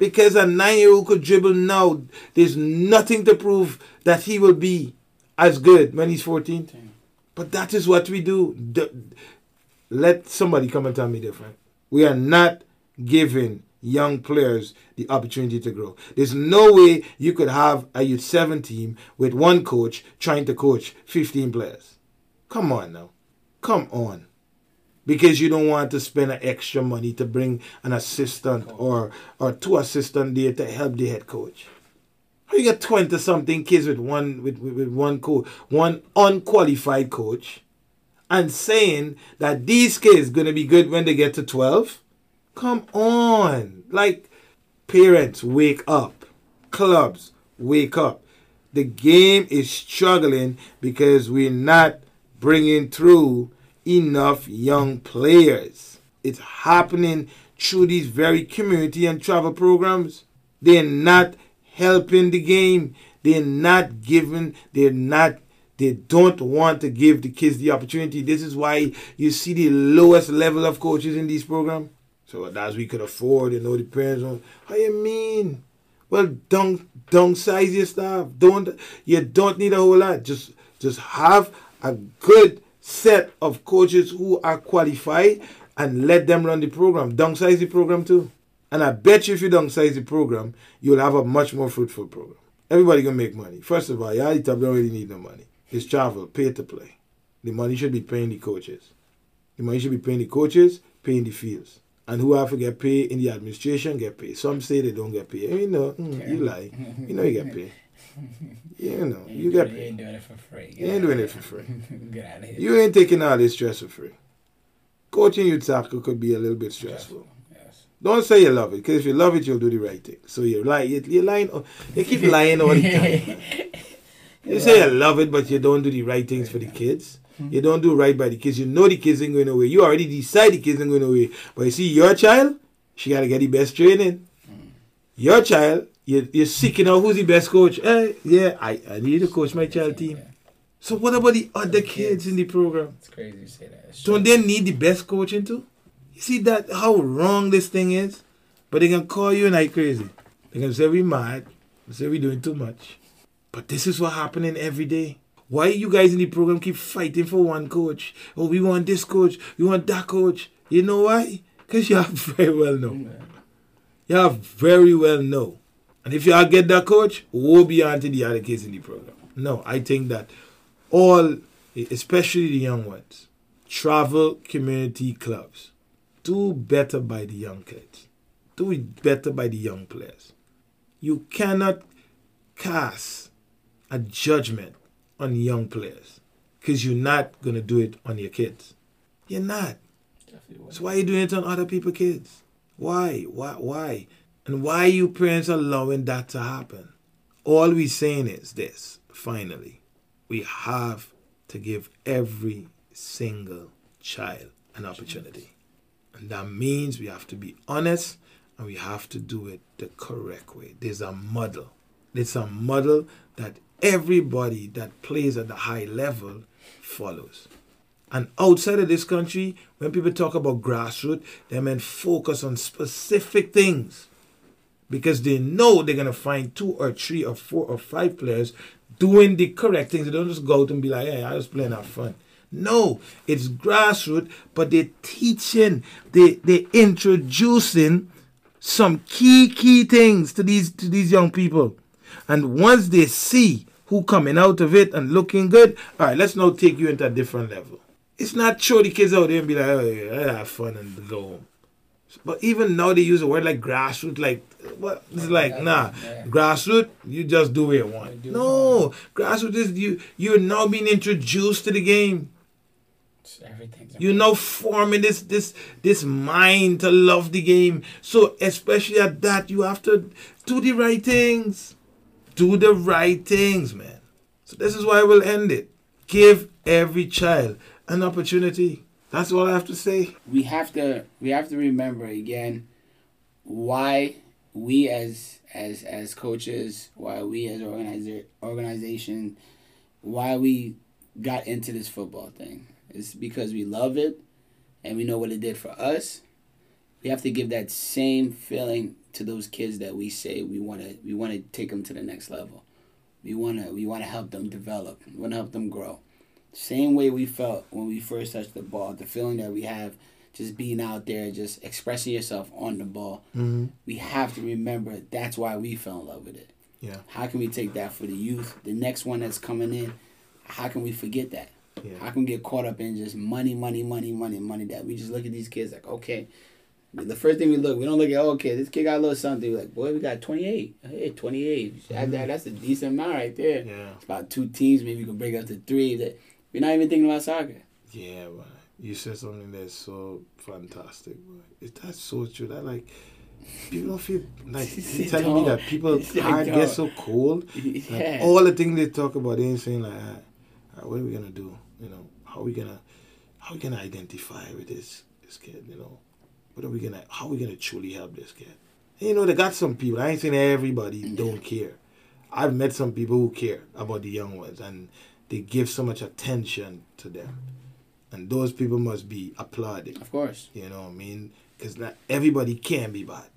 because a nine year old could dribble now. There's nothing to prove that he will be as good when he's 14. But that is what we do. Let somebody come and tell me different. We are not giving young players the opportunity to grow. There's no way you could have a youth 7 team with one coach trying to coach 15 players. Come on now. Come on because you don't want to spend extra money to bring an assistant or or two assistant there to help the head coach. You get twenty something kids with one with, with, with one coach, one unqualified coach, and saying that these kids gonna be good when they get to twelve. Come on, like parents, wake up. Clubs, wake up. The game is struggling because we're not bringing through enough young players. It's happening through these very community and travel programs. They're not helping the game. They're not giving, they're not, they don't want to give the kids the opportunity. This is why you see the lowest level of coaches in these programs. So as we could afford, you know, the parents on how you mean? Well, don't don't size your staff. Don't you don't need a whole lot. Just just have a good set of coaches who are qualified and let them run the program. Downsize the program too. And I bet you if you downsize the program, you'll have a much more fruitful program. Everybody can make money. First of all, y'all don't really need no money. It's travel, pay to play. The money should be paying the coaches. The money should be paying the coaches, paying the fields. And who have to get paid in the administration get paid. Some say they don't get paid. You know, mm, you lie. You know you get paid. You know, you, you get paid. You ain't doing it for free. Get you ain't doing it for free. Get out of here. You ain't taking all this stress for free. Coaching youth soccer could be a little bit stressful. Yes. Don't say you love it, because if you love it, you'll do the right thing. So you're lying. You're lying. You keep lying all the time. you say you love it, but you don't do the right things for the kids. Hmm. You don't do right by the kids. You know the kids ain't going away. You already decide the kids ain't going away. But you see, your child, she got to get the best training. Hmm. Your child, you're, you're seeking out who's the best coach. Hey, yeah, I, I need to coach my child team. So what about the other kids in the program? It's crazy you say that. It's Don't they need the best coaching too? You see that how wrong this thing is? But they can call you like crazy. They can say we mad. They say we doing too much. But this is what happening every day. Why you guys in the program keep fighting for one coach? Oh, we want this coach, we want that coach. You know why? Because you have very well know. You very well know. And if you get that coach, woe be unto the other kids in the program. No, I think that all, especially the young ones, travel community clubs, do better by the young kids. Do it better by the young players. You cannot cast a judgment on young players because you're not going to do it on your kids. You're not. So why are you doing it on other people's kids? Why? Why? Why? And why you parents allowing that to happen? All we're saying is this, finally. We have to give every single child an opportunity. And that means we have to be honest and we have to do it the correct way. There's a model. There's a model that everybody that plays at the high level follows. And outside of this country, when people talk about grassroots, they mean focus on specific things because they know they're going to find two or three or four or five players doing the correct things. They don't just go out and be like, hey, I was playing have fun. No, it's grassroots, but they're teaching, they, they're introducing some key, key things to these, to these young people. And once they see who coming out of it and looking good. All right, let's now take you into a different level. It's not show the kids out there and be like, oh, yeah, I have fun and go home. But even now they use a word like grassroots, like what? It's like nah, grassroots. You just do what you want. No, grassroots is you. You're now being introduced to the game. You're now forming this this this mind to love the game. So especially at that, you have to do the right things do the right things, man. So this is why we'll end it. Give every child an opportunity. That's all I have to say. We have to we have to remember again why we as as as coaches, why we as organizer organization, why we got into this football thing. It's because we love it and we know what it did for us. We have to give that same feeling to those kids that we say we want to we want to take them to the next level. We want to we want to help them develop. We want to help them grow. Same way we felt when we first touched the ball, the feeling that we have just being out there, just expressing yourself on the ball. Mm-hmm. We have to remember that's why we fell in love with it. Yeah. How can we take that for the youth? The next one that's coming in, how can we forget that? Yeah. How can we get caught up in just money, money, money, money, money that we just look at these kids like, okay, the first thing we look, we don't look at, oh, okay, this kid got a little something. We're like, boy, we got 28. Hey, 28. Mm-hmm. That, that's a decent amount right there. Yeah. It's about two teams. Maybe we can break up to three. That We're not even thinking about soccer. Yeah, but you said something that's so fantastic. But that's so true. That, like, people don't feel like you telling me that people heart get so cold. Yeah. Like, all the things they talk about, they ain't saying like, ah, what are we gonna do? You know, how are we gonna how are we gonna identify with this this kid? You know, what are we gonna? How are we gonna truly help this kid? And, you know, they got some people. I ain't saying everybody don't care. I've met some people who care about the young ones and they give so much attention to them. And those people must be applauded. Of course. You know what I mean? Because not everybody can be bad.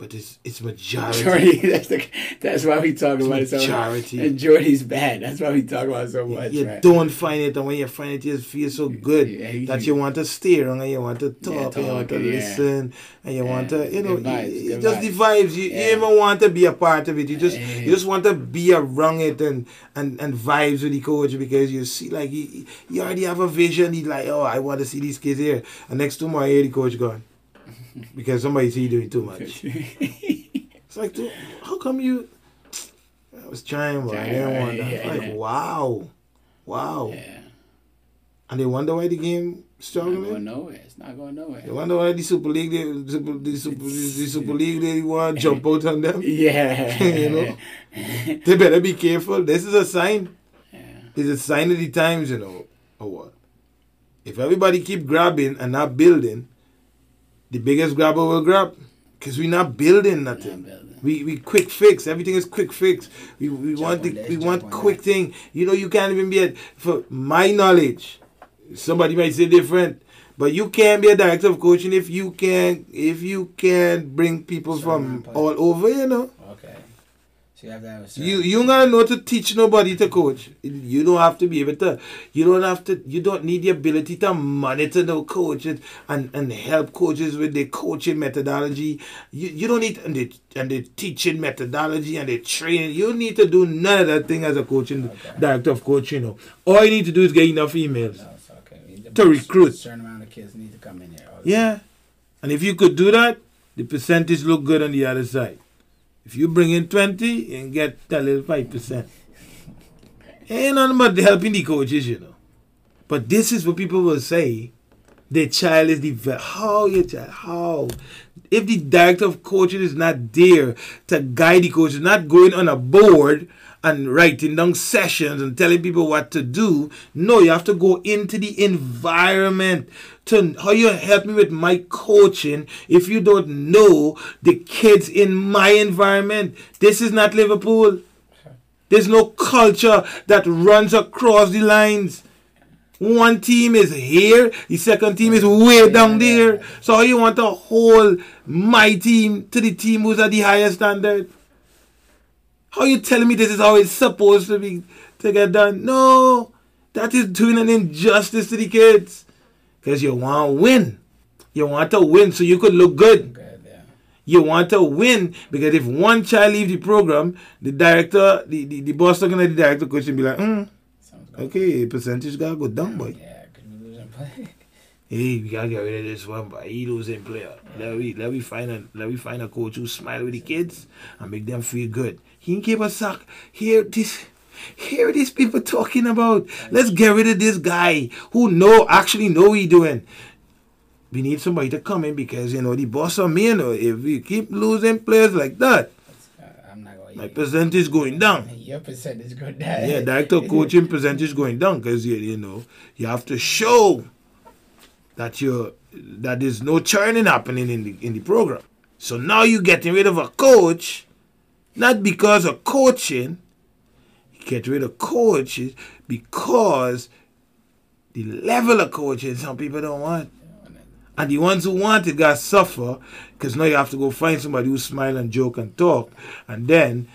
But it's it's majority. Jordy, that's, the, that's why we talk It's about it so much. majority. And Jordy's bad. That's why we talk about it so much. you right? don't find it, and when you find it, you just feel so good Yeah, you- that you want to stay around and you want to talk, Yeah, and you want to yeah. listen, and you want to, you know, vibes, you- just the vibes. You, you even want to be a part of it. You just you just want to be around it and and and vibes with the coach because you see like you, you already have a vision. He's like, oh, I want to see these kids here, and next more year the coach gone because somebody see you doing too much. It's like, dude, how come you? I was trying, but I didn't want that. yeah, like, yeah. wow, wow. yeah. And they wonder why the game It's not going struggling. nowhere. It's not going nowhere. They wonder why the Super League, they, Super, the, Super, the Super League, they want to jump out on them. Yeah. You know? They better be careful. This is a sign. Yeah. It's a sign of the times, you know, or what? If everybody keep grabbing and not building, the biggest grabber will grab. Because we're not building nothing. Not building. We, we quick fix. Everything is quick fix. We, we Jump want the, we want quick that. thing. You know, you can't even be a, for my knowledge. Somebody might say different, but you can't be a director of coaching if you can if you can bring people from all over. You know. So you have to have a certain. you you gotta know to teach nobody to coach. You don't have to be able to. You don't have to. You don't need the ability to monitor the coaches and and help coaches with their coaching methodology. You you don't need and the and the teaching methodology and the training. You don't need to do none of that thing as a coaching Okay. director of coaching. You know, all you need to do is get enough emails. No, okay. To recruit. A certain amount of kids need to come in here. Yeah. And if you could do that, the percentage look good on the other side. If you bring in 20, you can get a little 5%. Ain't nothing but helping the coaches, you know. But this is what people will say. The child is the ve- how your child how if the director of coaching is not there to guide the coaches, not going on a board and writing down sessions and telling people what to do. No, you have to go into the environment to how you help me with my coaching if you don't know the kids in my environment. This is not Liverpool. There's no culture that runs across the lines. One team is here, the second team is way down there. So how you want to hold my team to the team who's at the highest standard? How you telling me this is how it's supposed to be to get done? No, that is doing an injustice to the kids. Because you want to win. You want to win so you could look good. Good, yeah. You want to win because if one child leave the program, the director, the, the, the boss looking at the director coach and be like, hmm, okay, percentage gotta go down, boy. Yeah, because we losing play. Hey, we gotta get rid of this one, but he losing player. Let we let we find a let we find a coach who smile with the kids and make them feel good. He keep a sock. Hear this hear these people talking about. Let's get rid of this guy who know actually know he doing. We need somebody to come in because you know the boss of me, you know, if we keep losing players like that, I'm not going my percentage going down. Your percentage going down. Yeah, director of coaching percentage is going down because you, you know you have to show that you that there's no churning happening in the in the program. So now you're getting rid of a coach, not because of coaching. You get rid of coaches because the level of coaching some people don't want. And the ones who want it got suffer because now you have to go find somebody who smile and joke and talk. And then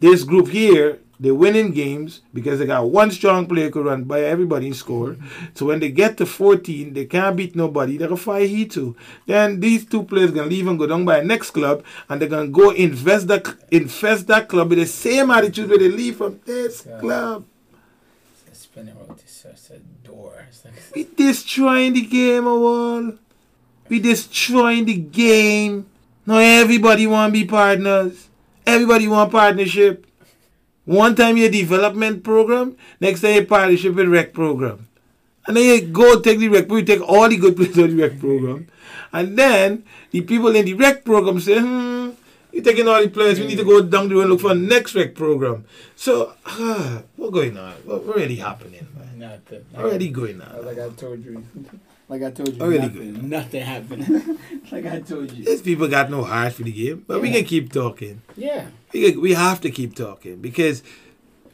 this group here, they winning games because they got one strong player could run by everybody and score. So when they get to 14, they can't beat nobody. They're gonna fire he too. Then these two players gonna leave and go down by the next club, and they're gonna go invest that invest that club with the same attitude where they leave from this Yeah. club. It's road. Uh, it's just a door. We destroying the game, oh, all. We destroying the game. Now everybody want to be partners. Everybody want partnership. One time you development program, next time you partnership with rec program. And then you go take the rec, you take all the good players of the rec program. And then the people in the rec program say, hmm, We taking all the players. We need to go down the road and look for a next rec program. So, uh, what going on? What really happening, man? Nothing. Already going on. Like I told you. Like I told you. Already nothing, good. nothing happened. like I told you. These people got no heart for the game, but we can keep talking. Yeah. We, can- we have to keep talking because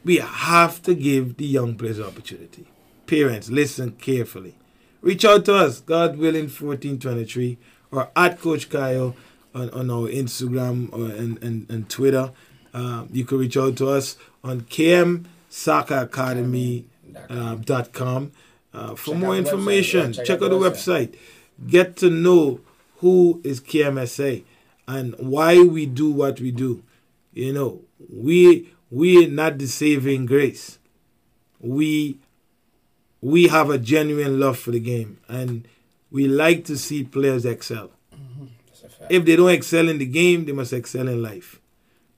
we have to give the young players opportunity. Parents, listen carefully. Reach out to us, God willing, 1423, or at Coach Kyle on, on our Instagram or and, and, and Twitter. Um, you can reach out to us on KM Soccer Academy uh, dot com uh, for Check more website. information. Check check, out the the website. Get to know who is KMSA and why we do what we do. You know, we we are not the saving grace. We we have a genuine love for the game and we like to see players excel. Fact. If they don't excel in the game, they must excel in life.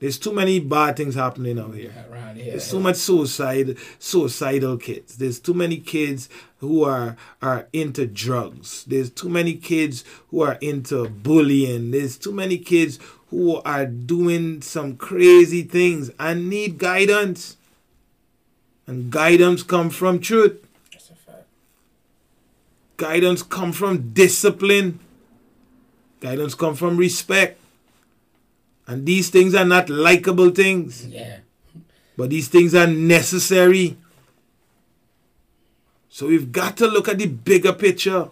There's too many bad things happening out here. Around here. There's so much suicide, suicidal kids. There's too many kids who are are into drugs. There's too many kids who are into bullying. There's too many kids who are doing some crazy things and need guidance. And guidance come from truth. That's a fact. Guidance come from discipline. Guidance come from respect. And these things are not likable things. Yeah. But these things are necessary. So we've got to look at the bigger picture.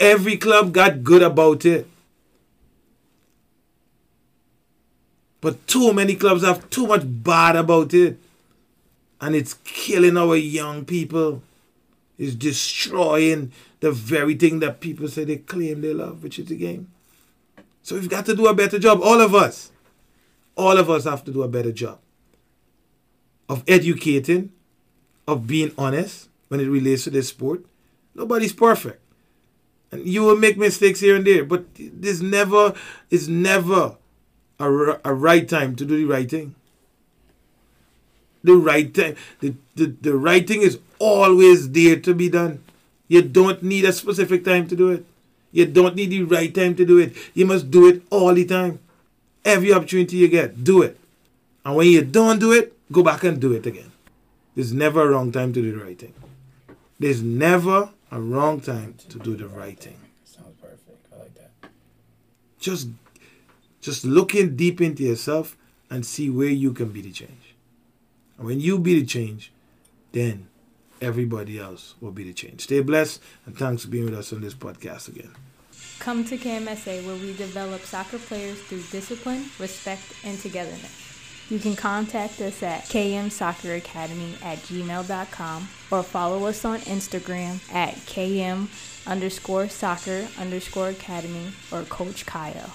Every club got good about it. But too many clubs have too much bad about it. And it's killing our young people. It's destroying the very thing that people say they claim they love, which is the game. So we've got to do a better job, all of us all of us have to do a better job of educating, of being honest when it relates to this sport. Nobody's perfect. And you will make mistakes here and there, but there's never it's never a, a right time to do the right thing. The right time, the, the, the right thing is always there to be done. You don't need a specific time to do it. You don't need the right time to do it. You must do it all the time. Every opportunity you get, do it. And when you don't do it, go back and do it again. There's never a wrong time to do the right thing. There's never a wrong time to do the right thing. Sounds perfect. I like that. Just just looking deep into yourself and see where you can be the change. And when you be the change, then everybody else will be the change. Stay blessed and thanks for being with us on this podcast again. Come to KMSA where we develop soccer players through discipline, respect, and togetherness. You can contact us at kmsocceracademy at gmail.com or follow us on Instagram at km underscore soccer underscore academy or Coach Kyle.